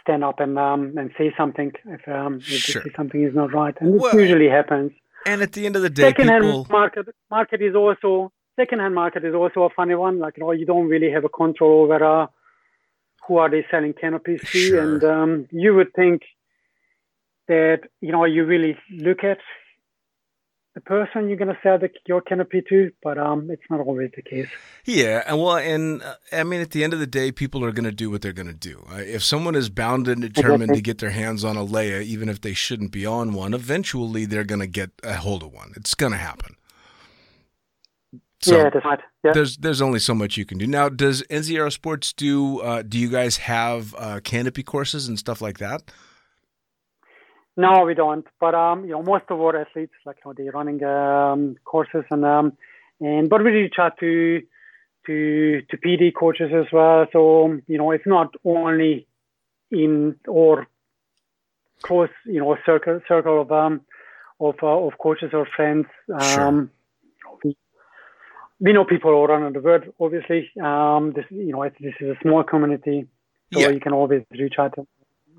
stand up and um, and say something if um, if Sure. something is not right, and Well, it usually happens. And at the end of the day, Secondhand people. market market is also secondhand market is also a funny one. Like you know, you don't really have a control over uh, who are they selling canopies to, Sure. and um, you would think that you know you really look at the person you're going to sell the, your canopy to, but um, it's not always the case. Yeah, and well, and uh, I mean, at the end of the day, people are going to do what they're going to do. Uh, if someone is bound and determined Exactly. to get their hands on a Leia, even if they shouldn't be on one, eventually they're going to get a hold of one. It's going to happen. So yeah, that's right. Yeah. there's there's only so much you can do. Now, does NZ Sports do? Uh, do you guys have uh, canopy courses and stuff like that? No, we don't. But um, you know, most of our athletes, like you know, they're running um, courses and um, and but we reach out to to to PD coaches as well. So you know, it's not only in or close, you know, circle circle of um of uh, of coaches or friends. Sure. Um, we, we know people all around the world. Obviously, um, this you know, it's, this is a small community, so Yeah. you can always reach out, to,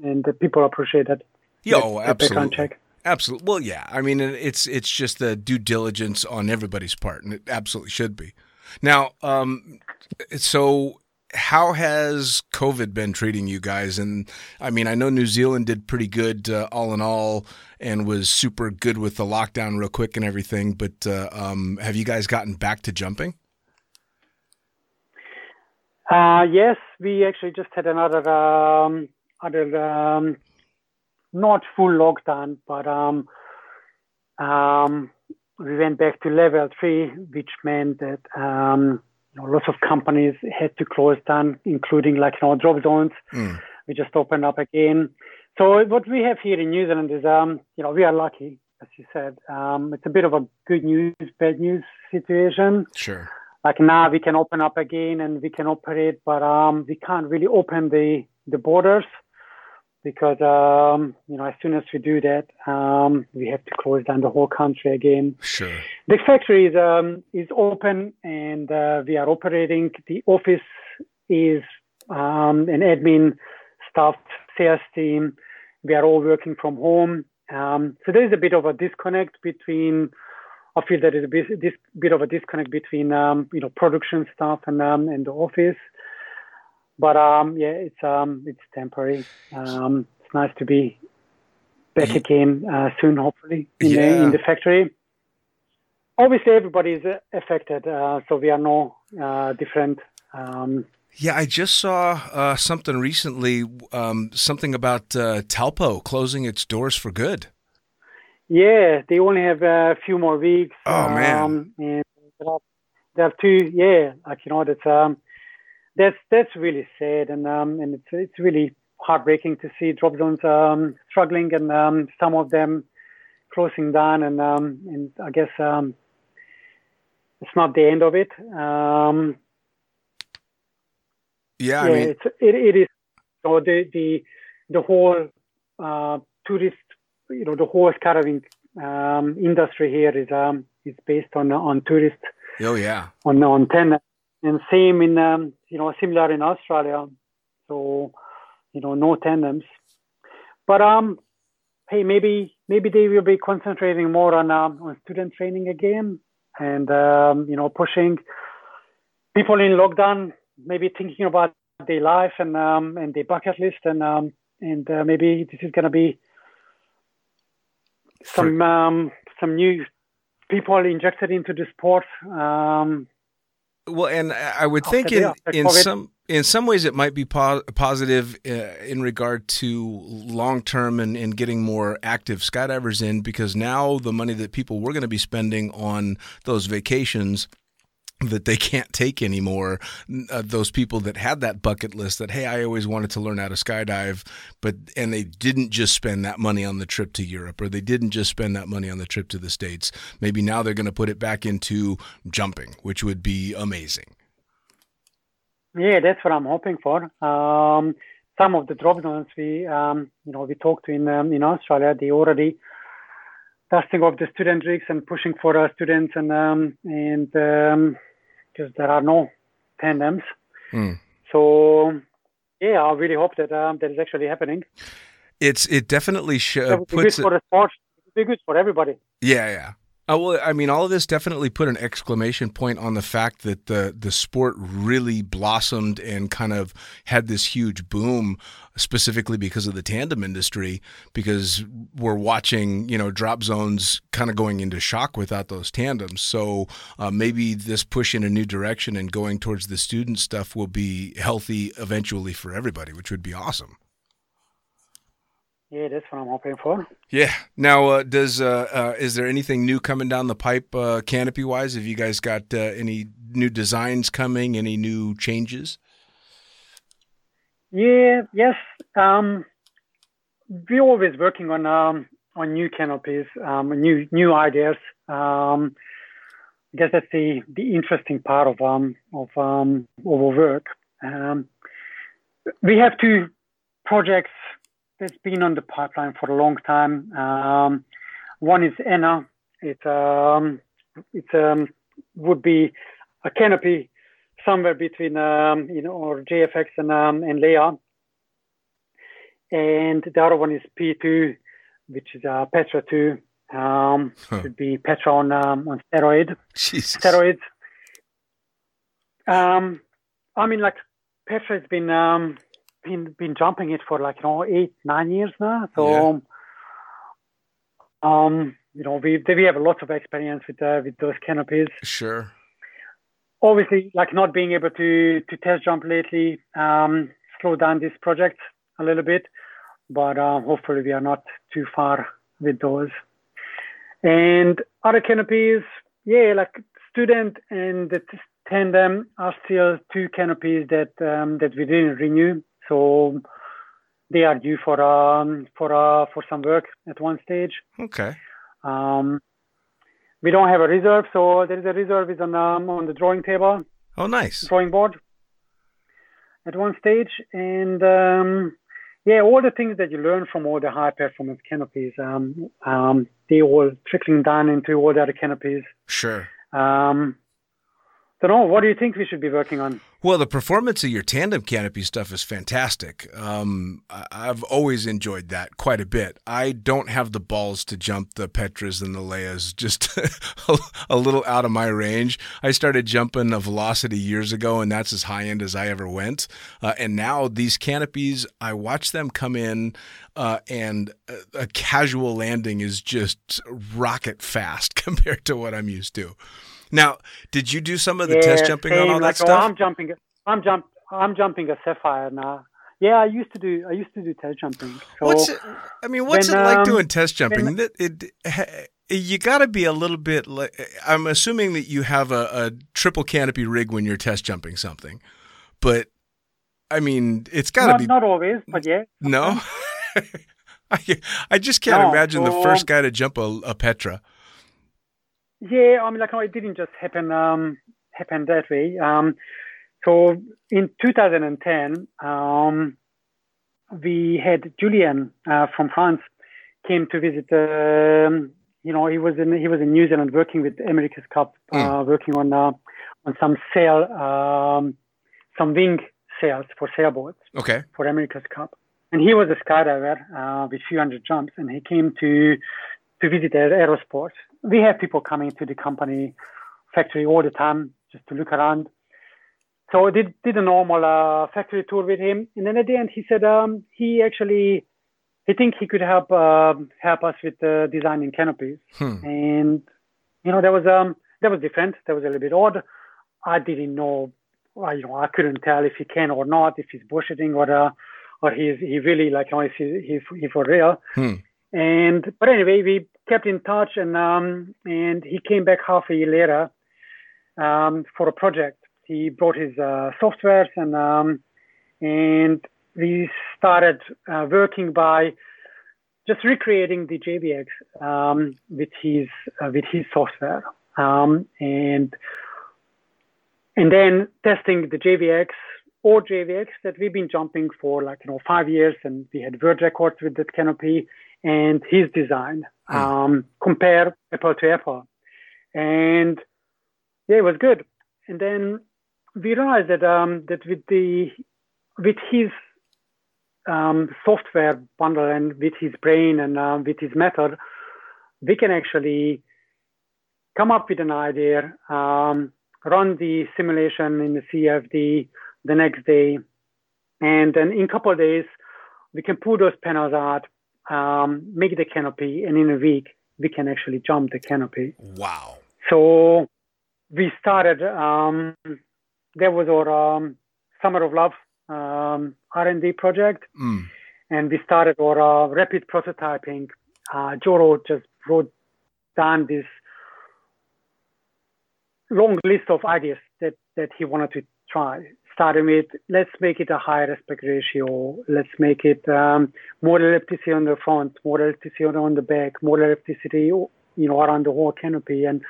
and the people appreciate that. Yeah, oh, absolutely. Absolutely. Well, yeah. I mean, it's it's just the due diligence on everybody's part, and it absolutely should be. Now, um, so how has COVID been treating you guys? And I mean, I know New Zealand did pretty good, uh, all in all, and was super good with the lockdown, real quick and everything. But uh, um, have you guys gotten back to jumping? Uh, yes, we actually just had another um, other um, not full lockdown, but um, um, we went back to level three, which meant that um, you know, lots of companies had to close down, including like you know drop zones. Mm. We just opened up again. So what we have here in New Zealand is, um, you know, we are lucky, as you said. Um, it's a bit of a good news, bad news situation Sure. like now we can open up again and we can operate, but um, we can't really open the the borders because um, you know as soon as we do that, um, we have to close down the whole country again. Sure. The factory is um, is open and uh, we are operating. The office is um, an admin staff, sales team. We are all working from home. Um, so there is a bit of a disconnect between. I feel there is a bit, this bit of a disconnect between um, you know production staff and um, and the office. But um, yeah, it's um, it's temporary. Um, it's nice to be back again uh, soon, hopefully in, the, in the factory obviously everybody is uh, affected, uh, so we are no uh, different. Um, Yeah, I just saw uh, something recently, um, something about uh, Taupo closing its doors for good. yeah, they only have a few more weeks. Oh, man. um, and there are, there are two. Yeah, like you know, that's um, that's that's really sad, and um, and it's it's really heartbreaking to see drop zones um, struggling, and um, some of them closing down, and um, and I guess um, it's not the end of it. Um, Yeah, I yeah, mean, it's, it, it is. So the the the whole uh, tourist, you know, the whole skydiving um, industry here is um is based on on tourists oh yeah, on on tandem, and same in um, you know similar in Australia. So you know no tandems, but um hey maybe maybe they will be concentrating more on um, on student training again and um, you know pushing people in lockdown maybe thinking about their life and um, and their bucket list and um, and uh, maybe this is going to be some um, some new people injected into the sport um, Well, and I would think in, in some in some ways it might be po- positive uh, in regard to long term and, and getting more active skydivers in because now the money that people were going to be spending on those vacations that they can't take anymore. Uh, those people that had that bucket list that hey, I always wanted to learn how to skydive, but and they didn't just spend that money on the trip to Europe or they didn't just spend that money on the trip to the states. Maybe now they're going to put it back into jumping, which would be amazing. Yeah, that's what I'm hoping for. Um, some of the drop zones we, um, you know, we talked to in um, in Australia, they already dusting off the student rigs and pushing for uh, students and um, and um, because there are no tandems. Mm. So yeah, I really hope that um, that is actually happening. It's it definitely sh- That be good it, for the sport. Be good for everybody. Yeah, yeah. Oh, well, I mean, all of this definitely put an exclamation point on the fact that the the sport really blossomed and kind of had this huge boom, specifically because of the tandem industry. Because we're watching, you know, drop zones kind of going into shock without those tandems. So uh, maybe this push in a new direction and going towards the student stuff will be healthy eventually for everybody, which would be awesome. Yeah, that's what I'm hoping for. Yeah. Now, uh, does uh, uh, is there anything new coming down the pipe, uh, canopy wise? Have you guys got uh, any new designs coming? Any new changes? Yeah, yes. Um, we're always working on um, on new canopies, um, new new ideas. Um, I guess that's the the interesting part of um of um of our work. Um, we have two projects that's been on the pipeline for a long time. Um, one is Enna. It um, it's um, would be a canopy somewhere between um, you know or JFX and um, and Leia. And the other one is P2, which is uh, Petra 2. Um, Huh. Would be Petra on um, on steroid Jesus. steroids. Um, I mean, like Petra has been um, been been jumping it for like you know eight nine years now. So, um, you know, we we have a lot of experience with uh, with those canopies. Sure. Obviously, like not being able to to test jump lately um, slowed down this project a little bit, but uh, hopefully we are not too far with those. And other canopies, yeah, like student and the tandem are still two canopies that um, that we didn't renew, so they are due for um for uh for some work at one stage. Okay. Um, we don't have a reserve, so there is a reserve is on um, on the drawing table, Oh, nice. drawing board at one stage, and um, yeah, all the things that you learn from all the high performance canopies, um, um, they all trickling down into all the other canopies. Sure. Um, know. What do you think we should be working on? Well, the performance of your tandem canopy stuff is fantastic. Um, I've always enjoyed that quite a bit. I don't have the balls to jump the Petras and the Leias, just *laughs* a, a little out of my range. I started jumping a velocity years ago, and that's as high end as I ever went. Uh, and now these canopies, I watch them come in, uh, and a, a casual landing is just rocket fast *laughs* compared to what I'm used to. Now, did you do some of the test Yeah, jumping on same, all that like, oh, stuff? I'm jumping. I'm jump. I'm jumping a sapphire now. Yeah, I used to do. I used to do test jumping. So What's it, I mean, what's when, it like um, doing test jumping? when- That it, it, you got to be a little bit. Like, I'm assuming that you have a, a triple canopy rig when you're test jumping something, but I mean, it's got to not, be not always, but yeah. no. *laughs* *laughs* I, I just can't No, imagine the first guy to jump a, a Petra. Yeah, I mean, like, it didn't just happen um, happen that way. Um, so in 2010, um, we had Julian uh, from France came to visit. Um, you know, he was in he was in New Zealand working with America's Cup, uh, working on uh, on some sail, um, some wing sails for sailboats Okay. for America's Cup. And he was a skydiver uh, with a few hundred jumps, and he came to to visit Aer- Aerosport. We have people coming to the company factory all the time just to look around. So I did did a normal uh, factory tour with him, and then at the end he said um, he actually he think he could help uh, help us with uh, designing canopies, Hmm. and you know that was um that was different. That was a little bit odd. I didn't know well, you know, I couldn't tell if he can or not, if he's bullshitting or uh, or he's he really like, you know, if he, he, he for real. Hmm. And but anyway, we kept in touch, and um, and he came back half a year later um, for a project. He brought his uh, softwares, and um, and we started uh, working by just recreating the JVX um, with his uh, with his software, um, and and then testing the JVX or JVX that we've been jumping for like you know five years, and we had world records with that canopy and his design. Um, compare apple to apple, and yeah, it was good. And then we realized that um, that with the with his um, software bundle and with his brain and um, with his method, we can actually come up with an idea, um, run the simulation in the CFD the next day, and then in a couple of days, we can pull those panels out, um, make the canopy, and in a week, we can actually jump the canopy. Wow. So we started. Um, that was our um, summer of love um, R&D project, Mm. and we started our uh, rapid prototyping. Uh, Jyro just wrote down this long list of ideas that that he wanted to try. Starting with let's make it a high aspect ratio. Let's make it um, more elasticity on the front, more elasticity on the back, more elasticity, you know, around the whole canopy, and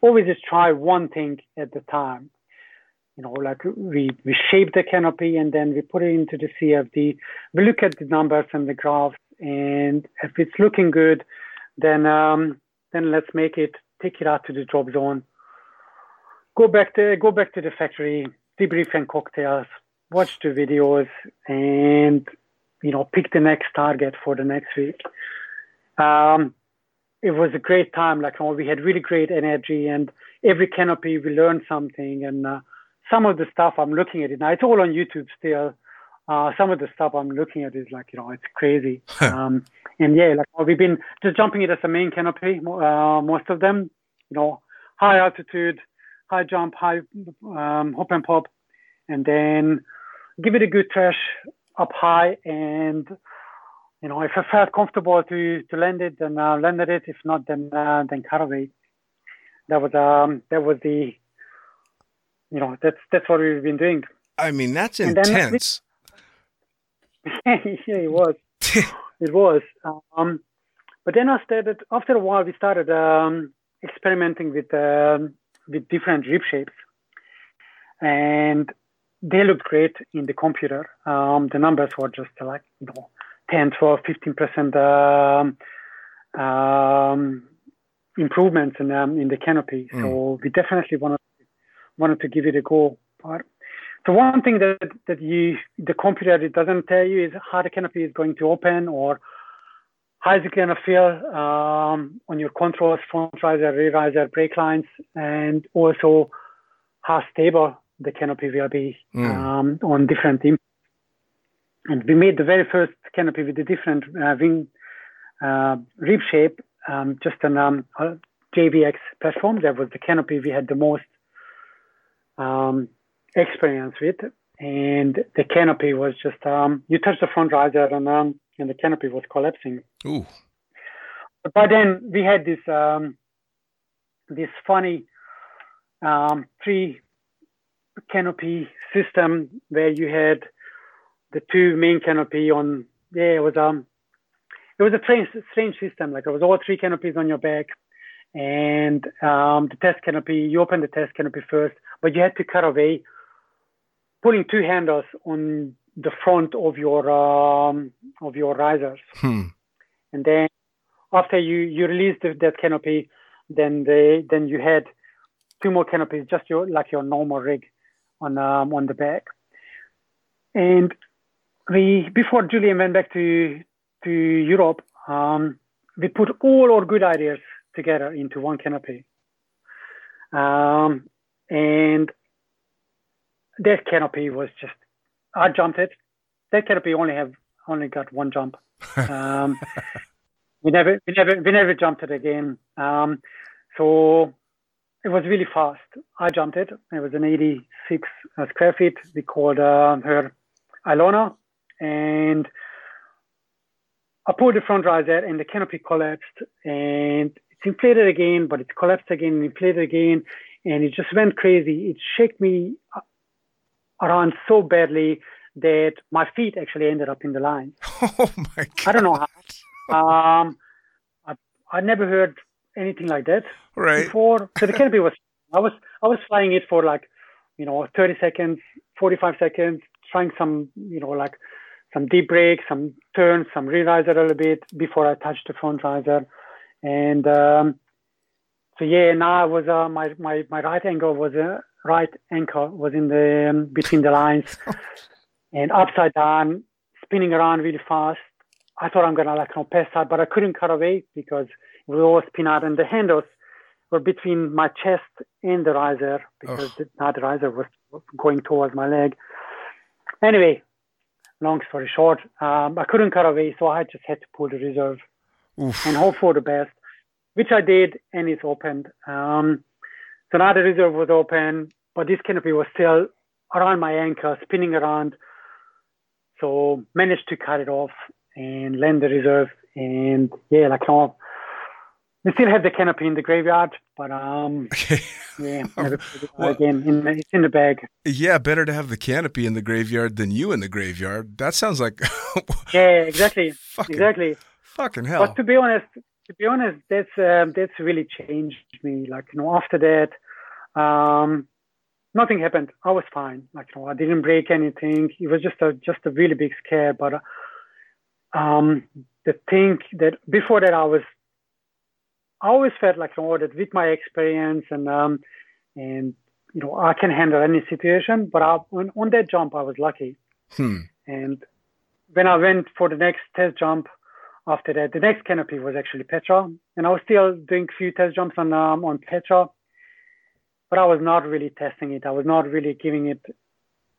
always just try one thing at the time. You know, like we, we shape the canopy and then we put it into the CFD. We look at the numbers and the graphs, and if it's looking good, then um, then let's make it, take it out to the drop zone. Go back to go back to the factory, debrief and cocktails, watch the videos, and you know pick the next target for the next week. Um, it was a great time. Like oh, we had really great energy, and every canopy we learned something. And uh, some of the stuff I'm looking at it now, it's all on YouTube still. Uh, some of the stuff I'm looking at is like you know it's crazy. um, and yeah, like we've been just jumping it as a main canopy, uh, most of them. You know, high altitude, high jump, high um, hop and pop, and then give it a good trash up high and you know, if I felt comfortable to to land it, then uh, landed it. If not, then uh, then cut away. That was um that was the you know that's that's what we've been doing. I mean, that's And then intense. *laughs* yeah, it was. *laughs* it was. Um, but then I started after a while. We started um, experimenting with um, with different rib shapes, and they looked great in the computer. Um, the numbers were just like you know 10, 12, 15 percent um, um, improvements in um, in the canopy. So we definitely wanted wanted to give it a go. But so one thing that that you the computer it doesn't tell you is how the canopy is going to open or how is it going to feel um, on your controls, front riser, rear riser, brake lines, and also how stable the canopy will be um, on different inputs. And we made the very first canopy with a different uh, wing uh, rib shape, um, just on um, a JVX platform. That was the canopy we had the most um, experience with. And the canopy was just, um, you touch the front riser and, um, and the canopy was collapsing. Ooh. But by then we had this, um, this funny um, three canopy system where you had the two main canopy on, yeah, it was, um, it was a strange, strange system. Like it was all three canopies on your back and um, the test canopy, you open the test canopy first, but you had to cut away, putting two handles on the front of your um, of your risers, Hmm. and then after you you release the, that canopy, then they then you had two more canopies, just your like your normal rig on um, on the back, and we before Julian went back to to Europe, um, we put all our good ideas together into one canopy. Um, and that canopy was just, I jumped it. That canopy only have only got one jump. *laughs* Um, we never, we never, we never jumped it again. Um, so it was really fast. I jumped it. It was an 86 uh, square feet. We called uh, her Ilona, and I pulled the front riser, and the canopy collapsed, and it's inflated again, but it collapsed again, and inflated again, and it just went crazy. It shook me around so badly that my feet actually ended up in the line. *laughs* Oh my god! I don't know how. Um, I I never heard anything like that Right. before. So the canopy was I was I was flying it for like you know 30 seconds, 45 seconds, trying some you know like some deep brakes, some turns, some rear riser a little bit before I touched the front riser, and um, so yeah, now I was uh, my my my right angle was uh, right ankle was in the um, between the lines, *laughs* and upside down, spinning around really fast. I thought I'm gonna like you know, pass out, but I couldn't cut away because it was all spin out, and the handles were between my chest and the riser because the, now the riser was going towards my leg. Anyway, long story short, um, I couldn't cut away, so I just had to pull the reserve Oof. and hope for the best, which I did, and it's opened. Um, so now the reserve was open, but this canopy was still around my ankle, spinning around. So managed to cut it off and land the reserve. And yeah, like no, we still have the canopy in the graveyard, but um, *laughs* yeah, put it Well- again. In the, it's in the bag. Yeah, better to have the canopy in the graveyard than you in the graveyard. That sounds like *laughs* Yeah, exactly, fucking exactly. fucking hell. But to be honest, to be honest, that's um, that's really changed me. Like you know, after that, um, nothing happened. I was fine. Like you know, I didn't break anything. It was just a just a really big scare. But um, the thing that before that I was, I always felt like you know that with my experience and um, and you know I can handle any situation. But I, on, on that jump, I was lucky. Hmm. And when I went for the next test jump after that, the next canopy was actually Petra. And I was still doing a few test jumps on um, on Petra, but I was not really testing it. I was not really giving it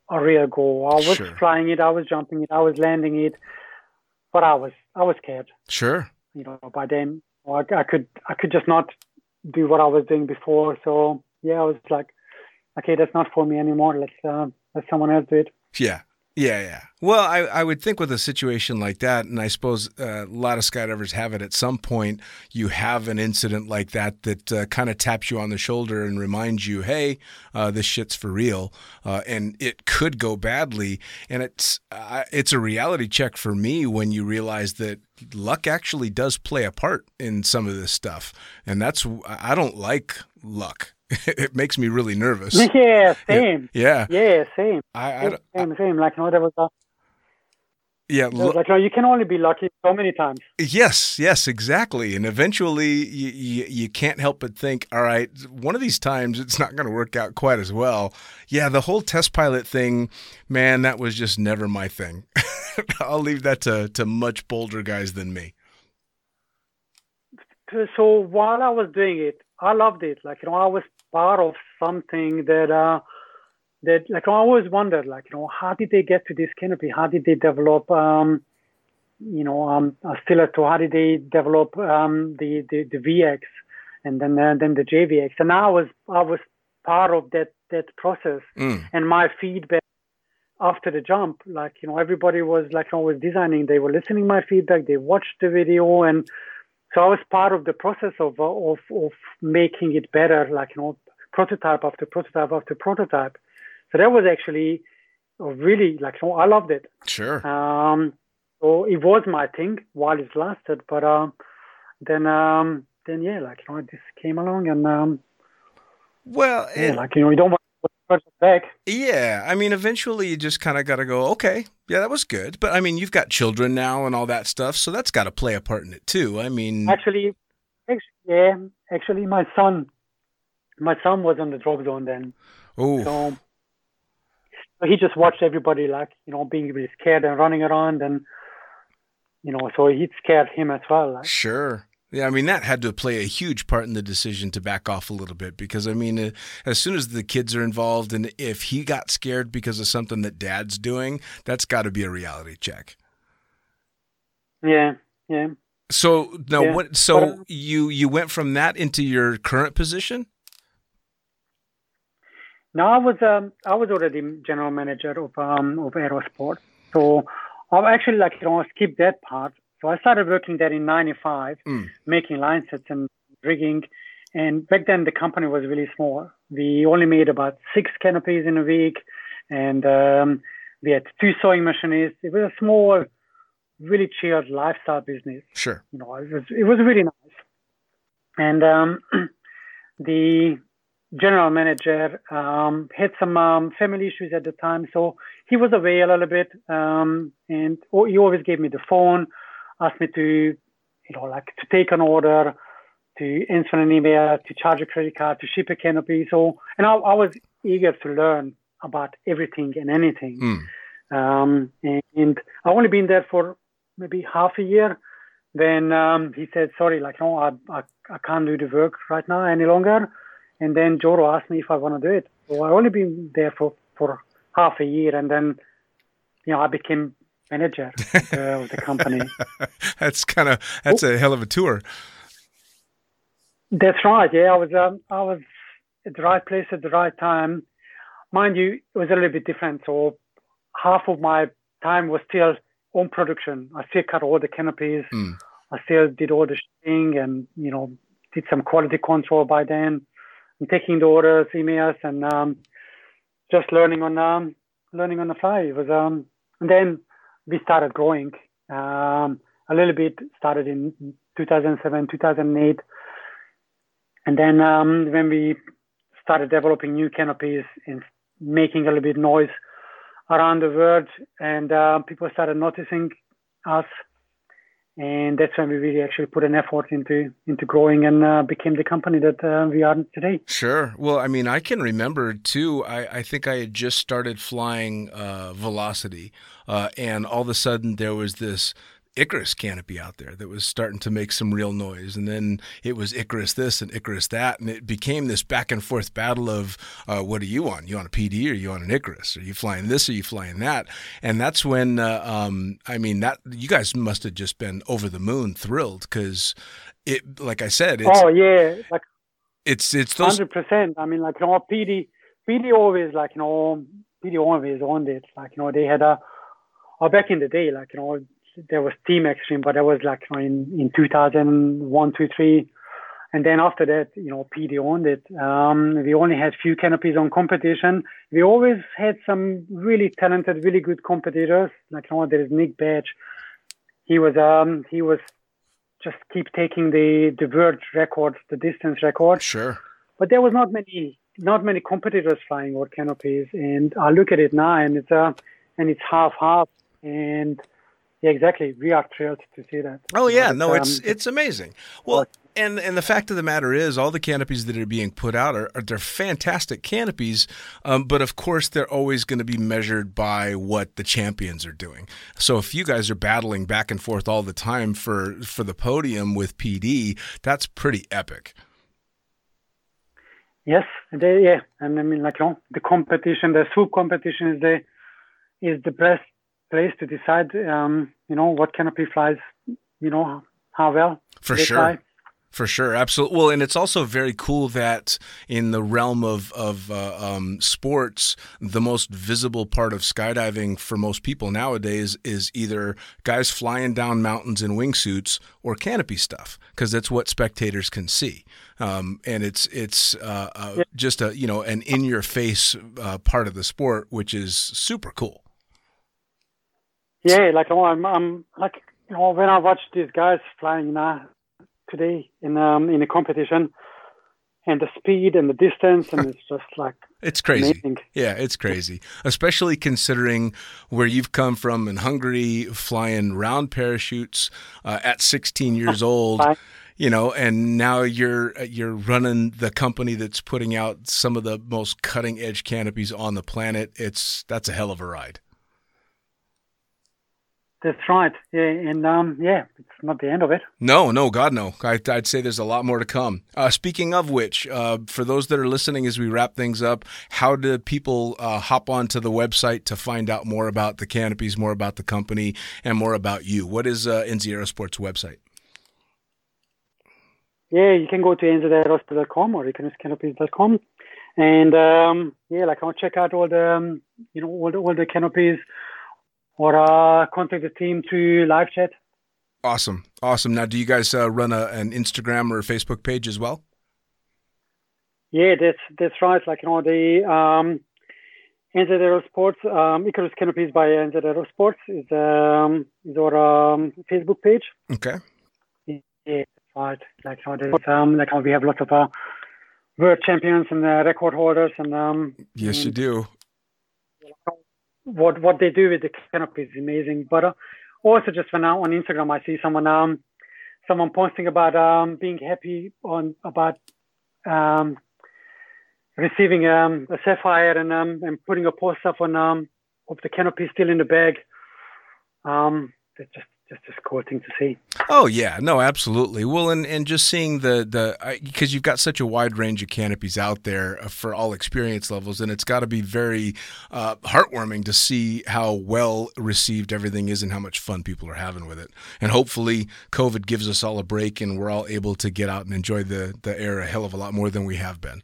a real go. I was Sure. flying it, I was jumping it, I was landing it, but I was I was scared. Sure. You know, by then I, I could I could just not do what I was doing before. So yeah, I was like, okay, that's not for me anymore. Let's uh, let someone else do it. Yeah. Yeah, yeah. Well, I, I would think with a situation like that, and I suppose uh, a lot of skydivers have it at some point, you have an incident like that that uh, kind of taps you on the shoulder and reminds you, hey, uh, this shit's for real. Uh, and it could go badly. And it's, it's a reality check for me when you realize that luck actually does play a part in some of this stuff. And that's, I don't like luck. *laughs* it makes me really nervous. *laughs* Yeah, same. Yeah. Yeah, same. I, I, Same, same, same. Like, you know, there was a, yeah. like, you know, you can only be lucky so many times. Yes, yes, exactly. And eventually you, you, you can't help but think, all right, one of these times it's not going to work out quite as well. Yeah, the whole test pilot thing, man, that was just never my thing. *laughs* I'll leave that to, to much bolder guys than me. So while I was doing it, I loved it. Like, you know, I was part of something that, uh, that like I always wondered, like, you know, how did they get to this canopy? How did they develop, um, you know, um, stiletto? How did they develop um, the, the the VX and then uh, then the JVX? And I was I was part of that that process. Mm. and my feedback after the jump, like you know, everybody was like always designing. They were listening my feedback. They watched the video, and so I was part of the process of of of making it better. Like you know, prototype after prototype after prototype. So that was actually really like you know, I loved it. Sure. Um, so it was my thing while it lasted, but um, then um, then yeah, like you know, this came along, and um, Well, yeah, and- like you know, you don't put back. yeah, I mean, eventually you just kind of got to go, okay, yeah, that was good. But I mean, you've got children now and all that stuff, so that's got to play a part in it too. I mean, Actually, actually, yeah, actually, my son, my son was on the drop zone then, oh, so so he just watched everybody like you know being really scared and running around, and you know, so it scared him as well. Like, Sure. Yeah, I mean that had to play a huge part in the decision to back off a little bit because I mean, uh, as soon as the kids are involved, and if he got scared because of something that Dad's doing, that's got to be a reality check. yeah, yeah. So now, Yeah, what? So but, you you went from that into your current position? No, I was um, I was already general manager of um, of Aerosport. So I actually like you know skipped that part. So I started working there in '95, Mm. making line sets and rigging. And back then the company was really small. We only made about six canopies in a week, and um, we had two sewing machinists. It was a small, really chilled lifestyle business Sure. you know, it was it was really nice. And um, *clears throat* the general manager um, had some um, family issues at the time, so he was away a little bit. Um, and he always gave me the phone, asked me to, you know, like to take an order, to answer an email, to charge a credit card, to ship a canopy. So, and I, I was eager to learn about everything and anything. Mm. Um, and, and I've only been there for maybe half a year. Then um, he said, "Sorry, like no, I, I I can't do the work right now any longer." And then Jyro asked me if I want to do it. So I only been there for for half a year, and then you know I became manager of the, company. *laughs* That's kind of that's a hell of a tour. That's right. Yeah, I was um, I was at the right place at the right time. Mind you, it was a little bit different. So half of my time was still on production. I still cut all the canopies. Mm. I still did all the shipping and you know did some quality control by then. And taking the orders, emails, and um, just learning on um, learning on the fly. It was um, and then we started growing. Um, a little bit started in 2007, 2008. And then um, when we started developing new canopies and making a little bit noise around the world, and uh, people started noticing us, and that's when we really actually put an effort into into growing and uh, became the company that uh, we are today. Sure. Well, I mean, I can remember too. I, I think I had just started flying uh, Velocity, uh, and all of a sudden there was this Icarus canopy out there that was starting to make some real noise. And then it was Icarus this and Icarus that. And it became this back and forth battle of uh, what are you on? You on a PD or you on an Icarus? Are you flying this or you flying that? And that's when, uh, um, I mean, that you guys must have just been over the moon thrilled because it, like I said, it's, oh yeah, like it's, it's those. hundred percent. I mean, like you know, PD, PD always like you know, PD always owned it. Like you know, they had a, or back in the day, like you know, there was Team Extreme, but that was like in in 2001, 2, 3. And then after that, you know, PD owned it. Um, we only had few canopies on competition. We always had some really talented, really good competitors. Like you know, there is Nick Batsch. He was um he was just keep taking the the world records, the distance records Sure. but there was not many not many competitors flying or canopies and i look at it now and it's uh and it's half half and yeah exactly we are thrilled to see that Oh yeah, no, it's um, it's amazing. Well, and and the fact of the matter is, all the canopies that are being put out are, are they're fantastic canopies, um, but of course they're always going to be measured by what the champions are doing. So if you guys are battling back and forth all the time for for the podium with PD, that's pretty epic. yes they, yeah and i mean like you know, the competition the swoop competition is the is the best place to decide um you know what canopy flies you know how well For sure. fly. For sure, absolutely. Well, and it's also very cool that in the realm of of uh, um, sports, the most visible part of skydiving for most people nowadays is either guys flying down mountains in wingsuits or canopy stuff, because that's what spectators can see. Um, and it's it's uh, uh, just a you know an in your face uh, part of the sport, which is super cool. Yeah, like oh, I'm, I'm like you know when I watch these guys flying now today in um in a competition, and the speed and the distance, and it's just like *laughs* It's crazy. Amazing. Yeah, it's crazy. Especially considering where you've come from in Hungary, flying round parachutes uh, at 16 years *laughs* old. You know, and now you're you're running the company that's putting out some of the most cutting edge canopies on the planet. It's that's a hell of a ride. That's right. Yeah, and um yeah, it's not the end of it. No, no, God, no. I, I'd say there's a lot more to come. Uh, speaking of which, uh, for those that are listening as we wrap things up, how do people uh, hop onto the website to find out more about the canopies, more about the company, and more about you? What is uh, NZ Aerosports website? yeah, you can go to nzaerosport.com or icaruscanopies.com. And um, yeah, like I'll check out all the um, you know all the all the canopies or uh, contact the team through live chat. Awesome, awesome. Now, do you guys uh, run a, an Instagram or Facebook page as well? Yeah, that's that's right. Like you know the um, NZ Aero Sports, um, Icarus Canopies by NZ Aero Sports is um, is our um, Facebook page. Okay. Yeah, that's right. Like you know, um, like how we have lots of uh, world champions and uh, record holders, and um, Yes, you do. What what they do with the canopy is amazing. But uh, also just when now on Instagram, I see someone um someone posting about um being happy on about um receiving um a Safire and um and putting a post up on um of the canopy still in the bag. Um, that's just just just cool thing to see. Oh yeah, no, absolutely. Well, and and just seeing the the because you've got such a wide range of canopies out there uh, for all experience levels, and it's got to be very uh, heartwarming to see how well received everything is and how much fun people are having with it. And hopefully, COVID gives us all a break, and we're all able to get out and enjoy the the air a hell of a lot more than we have been.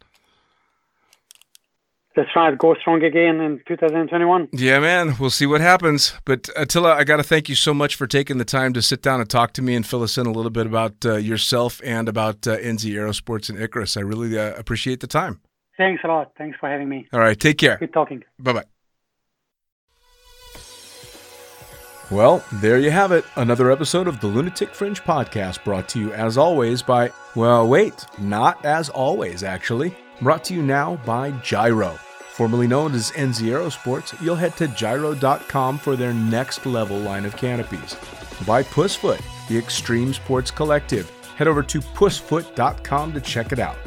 That's right. Go strong again in 2021. Yeah, man. We'll see what happens. But Attila, I got to thank you so much for taking the time to sit down and talk to me and fill us in a little bit about uh, yourself and about uh, NZ Aerosports and Icarus. I really uh, appreciate the time. Thanks a lot. Thanks for having me. All right. Take care. Good talking. Bye bye. Well, there you have it. Another episode of the Lunatic Fringe podcast brought to you, as always, by, well, wait, not as always, actually. Brought to you now by Jyro. Formerly known as NZ Aerosports, you'll head to jyro.com for their next level line of canopies. By Pussfoot, the Extreme Sports Collective. Head over to pussfoot.com to check it out.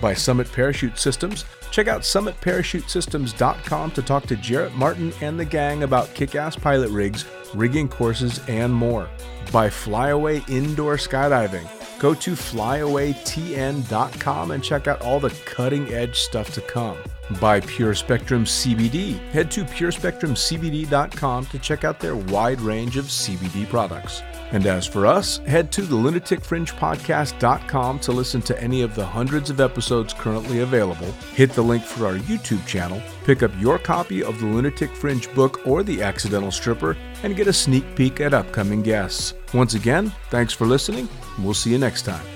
By Summit Parachute Systems, check out summitparachutesystems.com to talk to Jarrett Martin and the gang about kick ass pilot rigs, rigging courses, and more. By Flyaway Indoor Skydiving, go to flyawaytn.com and check out all the cutting edge stuff to come. By Pure Spectrum CBD, head to purespectrumcbd.com to check out their wide range of CBD products. And as for us, head to the lunaticfringepodcast.com to listen to any of the hundreds of episodes currently available. Hit the link for our YouTube channel, pick up your copy of the Lunatic Fringe book or The Accidental Stripper, and get a sneak peek at upcoming guests. Once again, thanks for listening. We'll see you next time.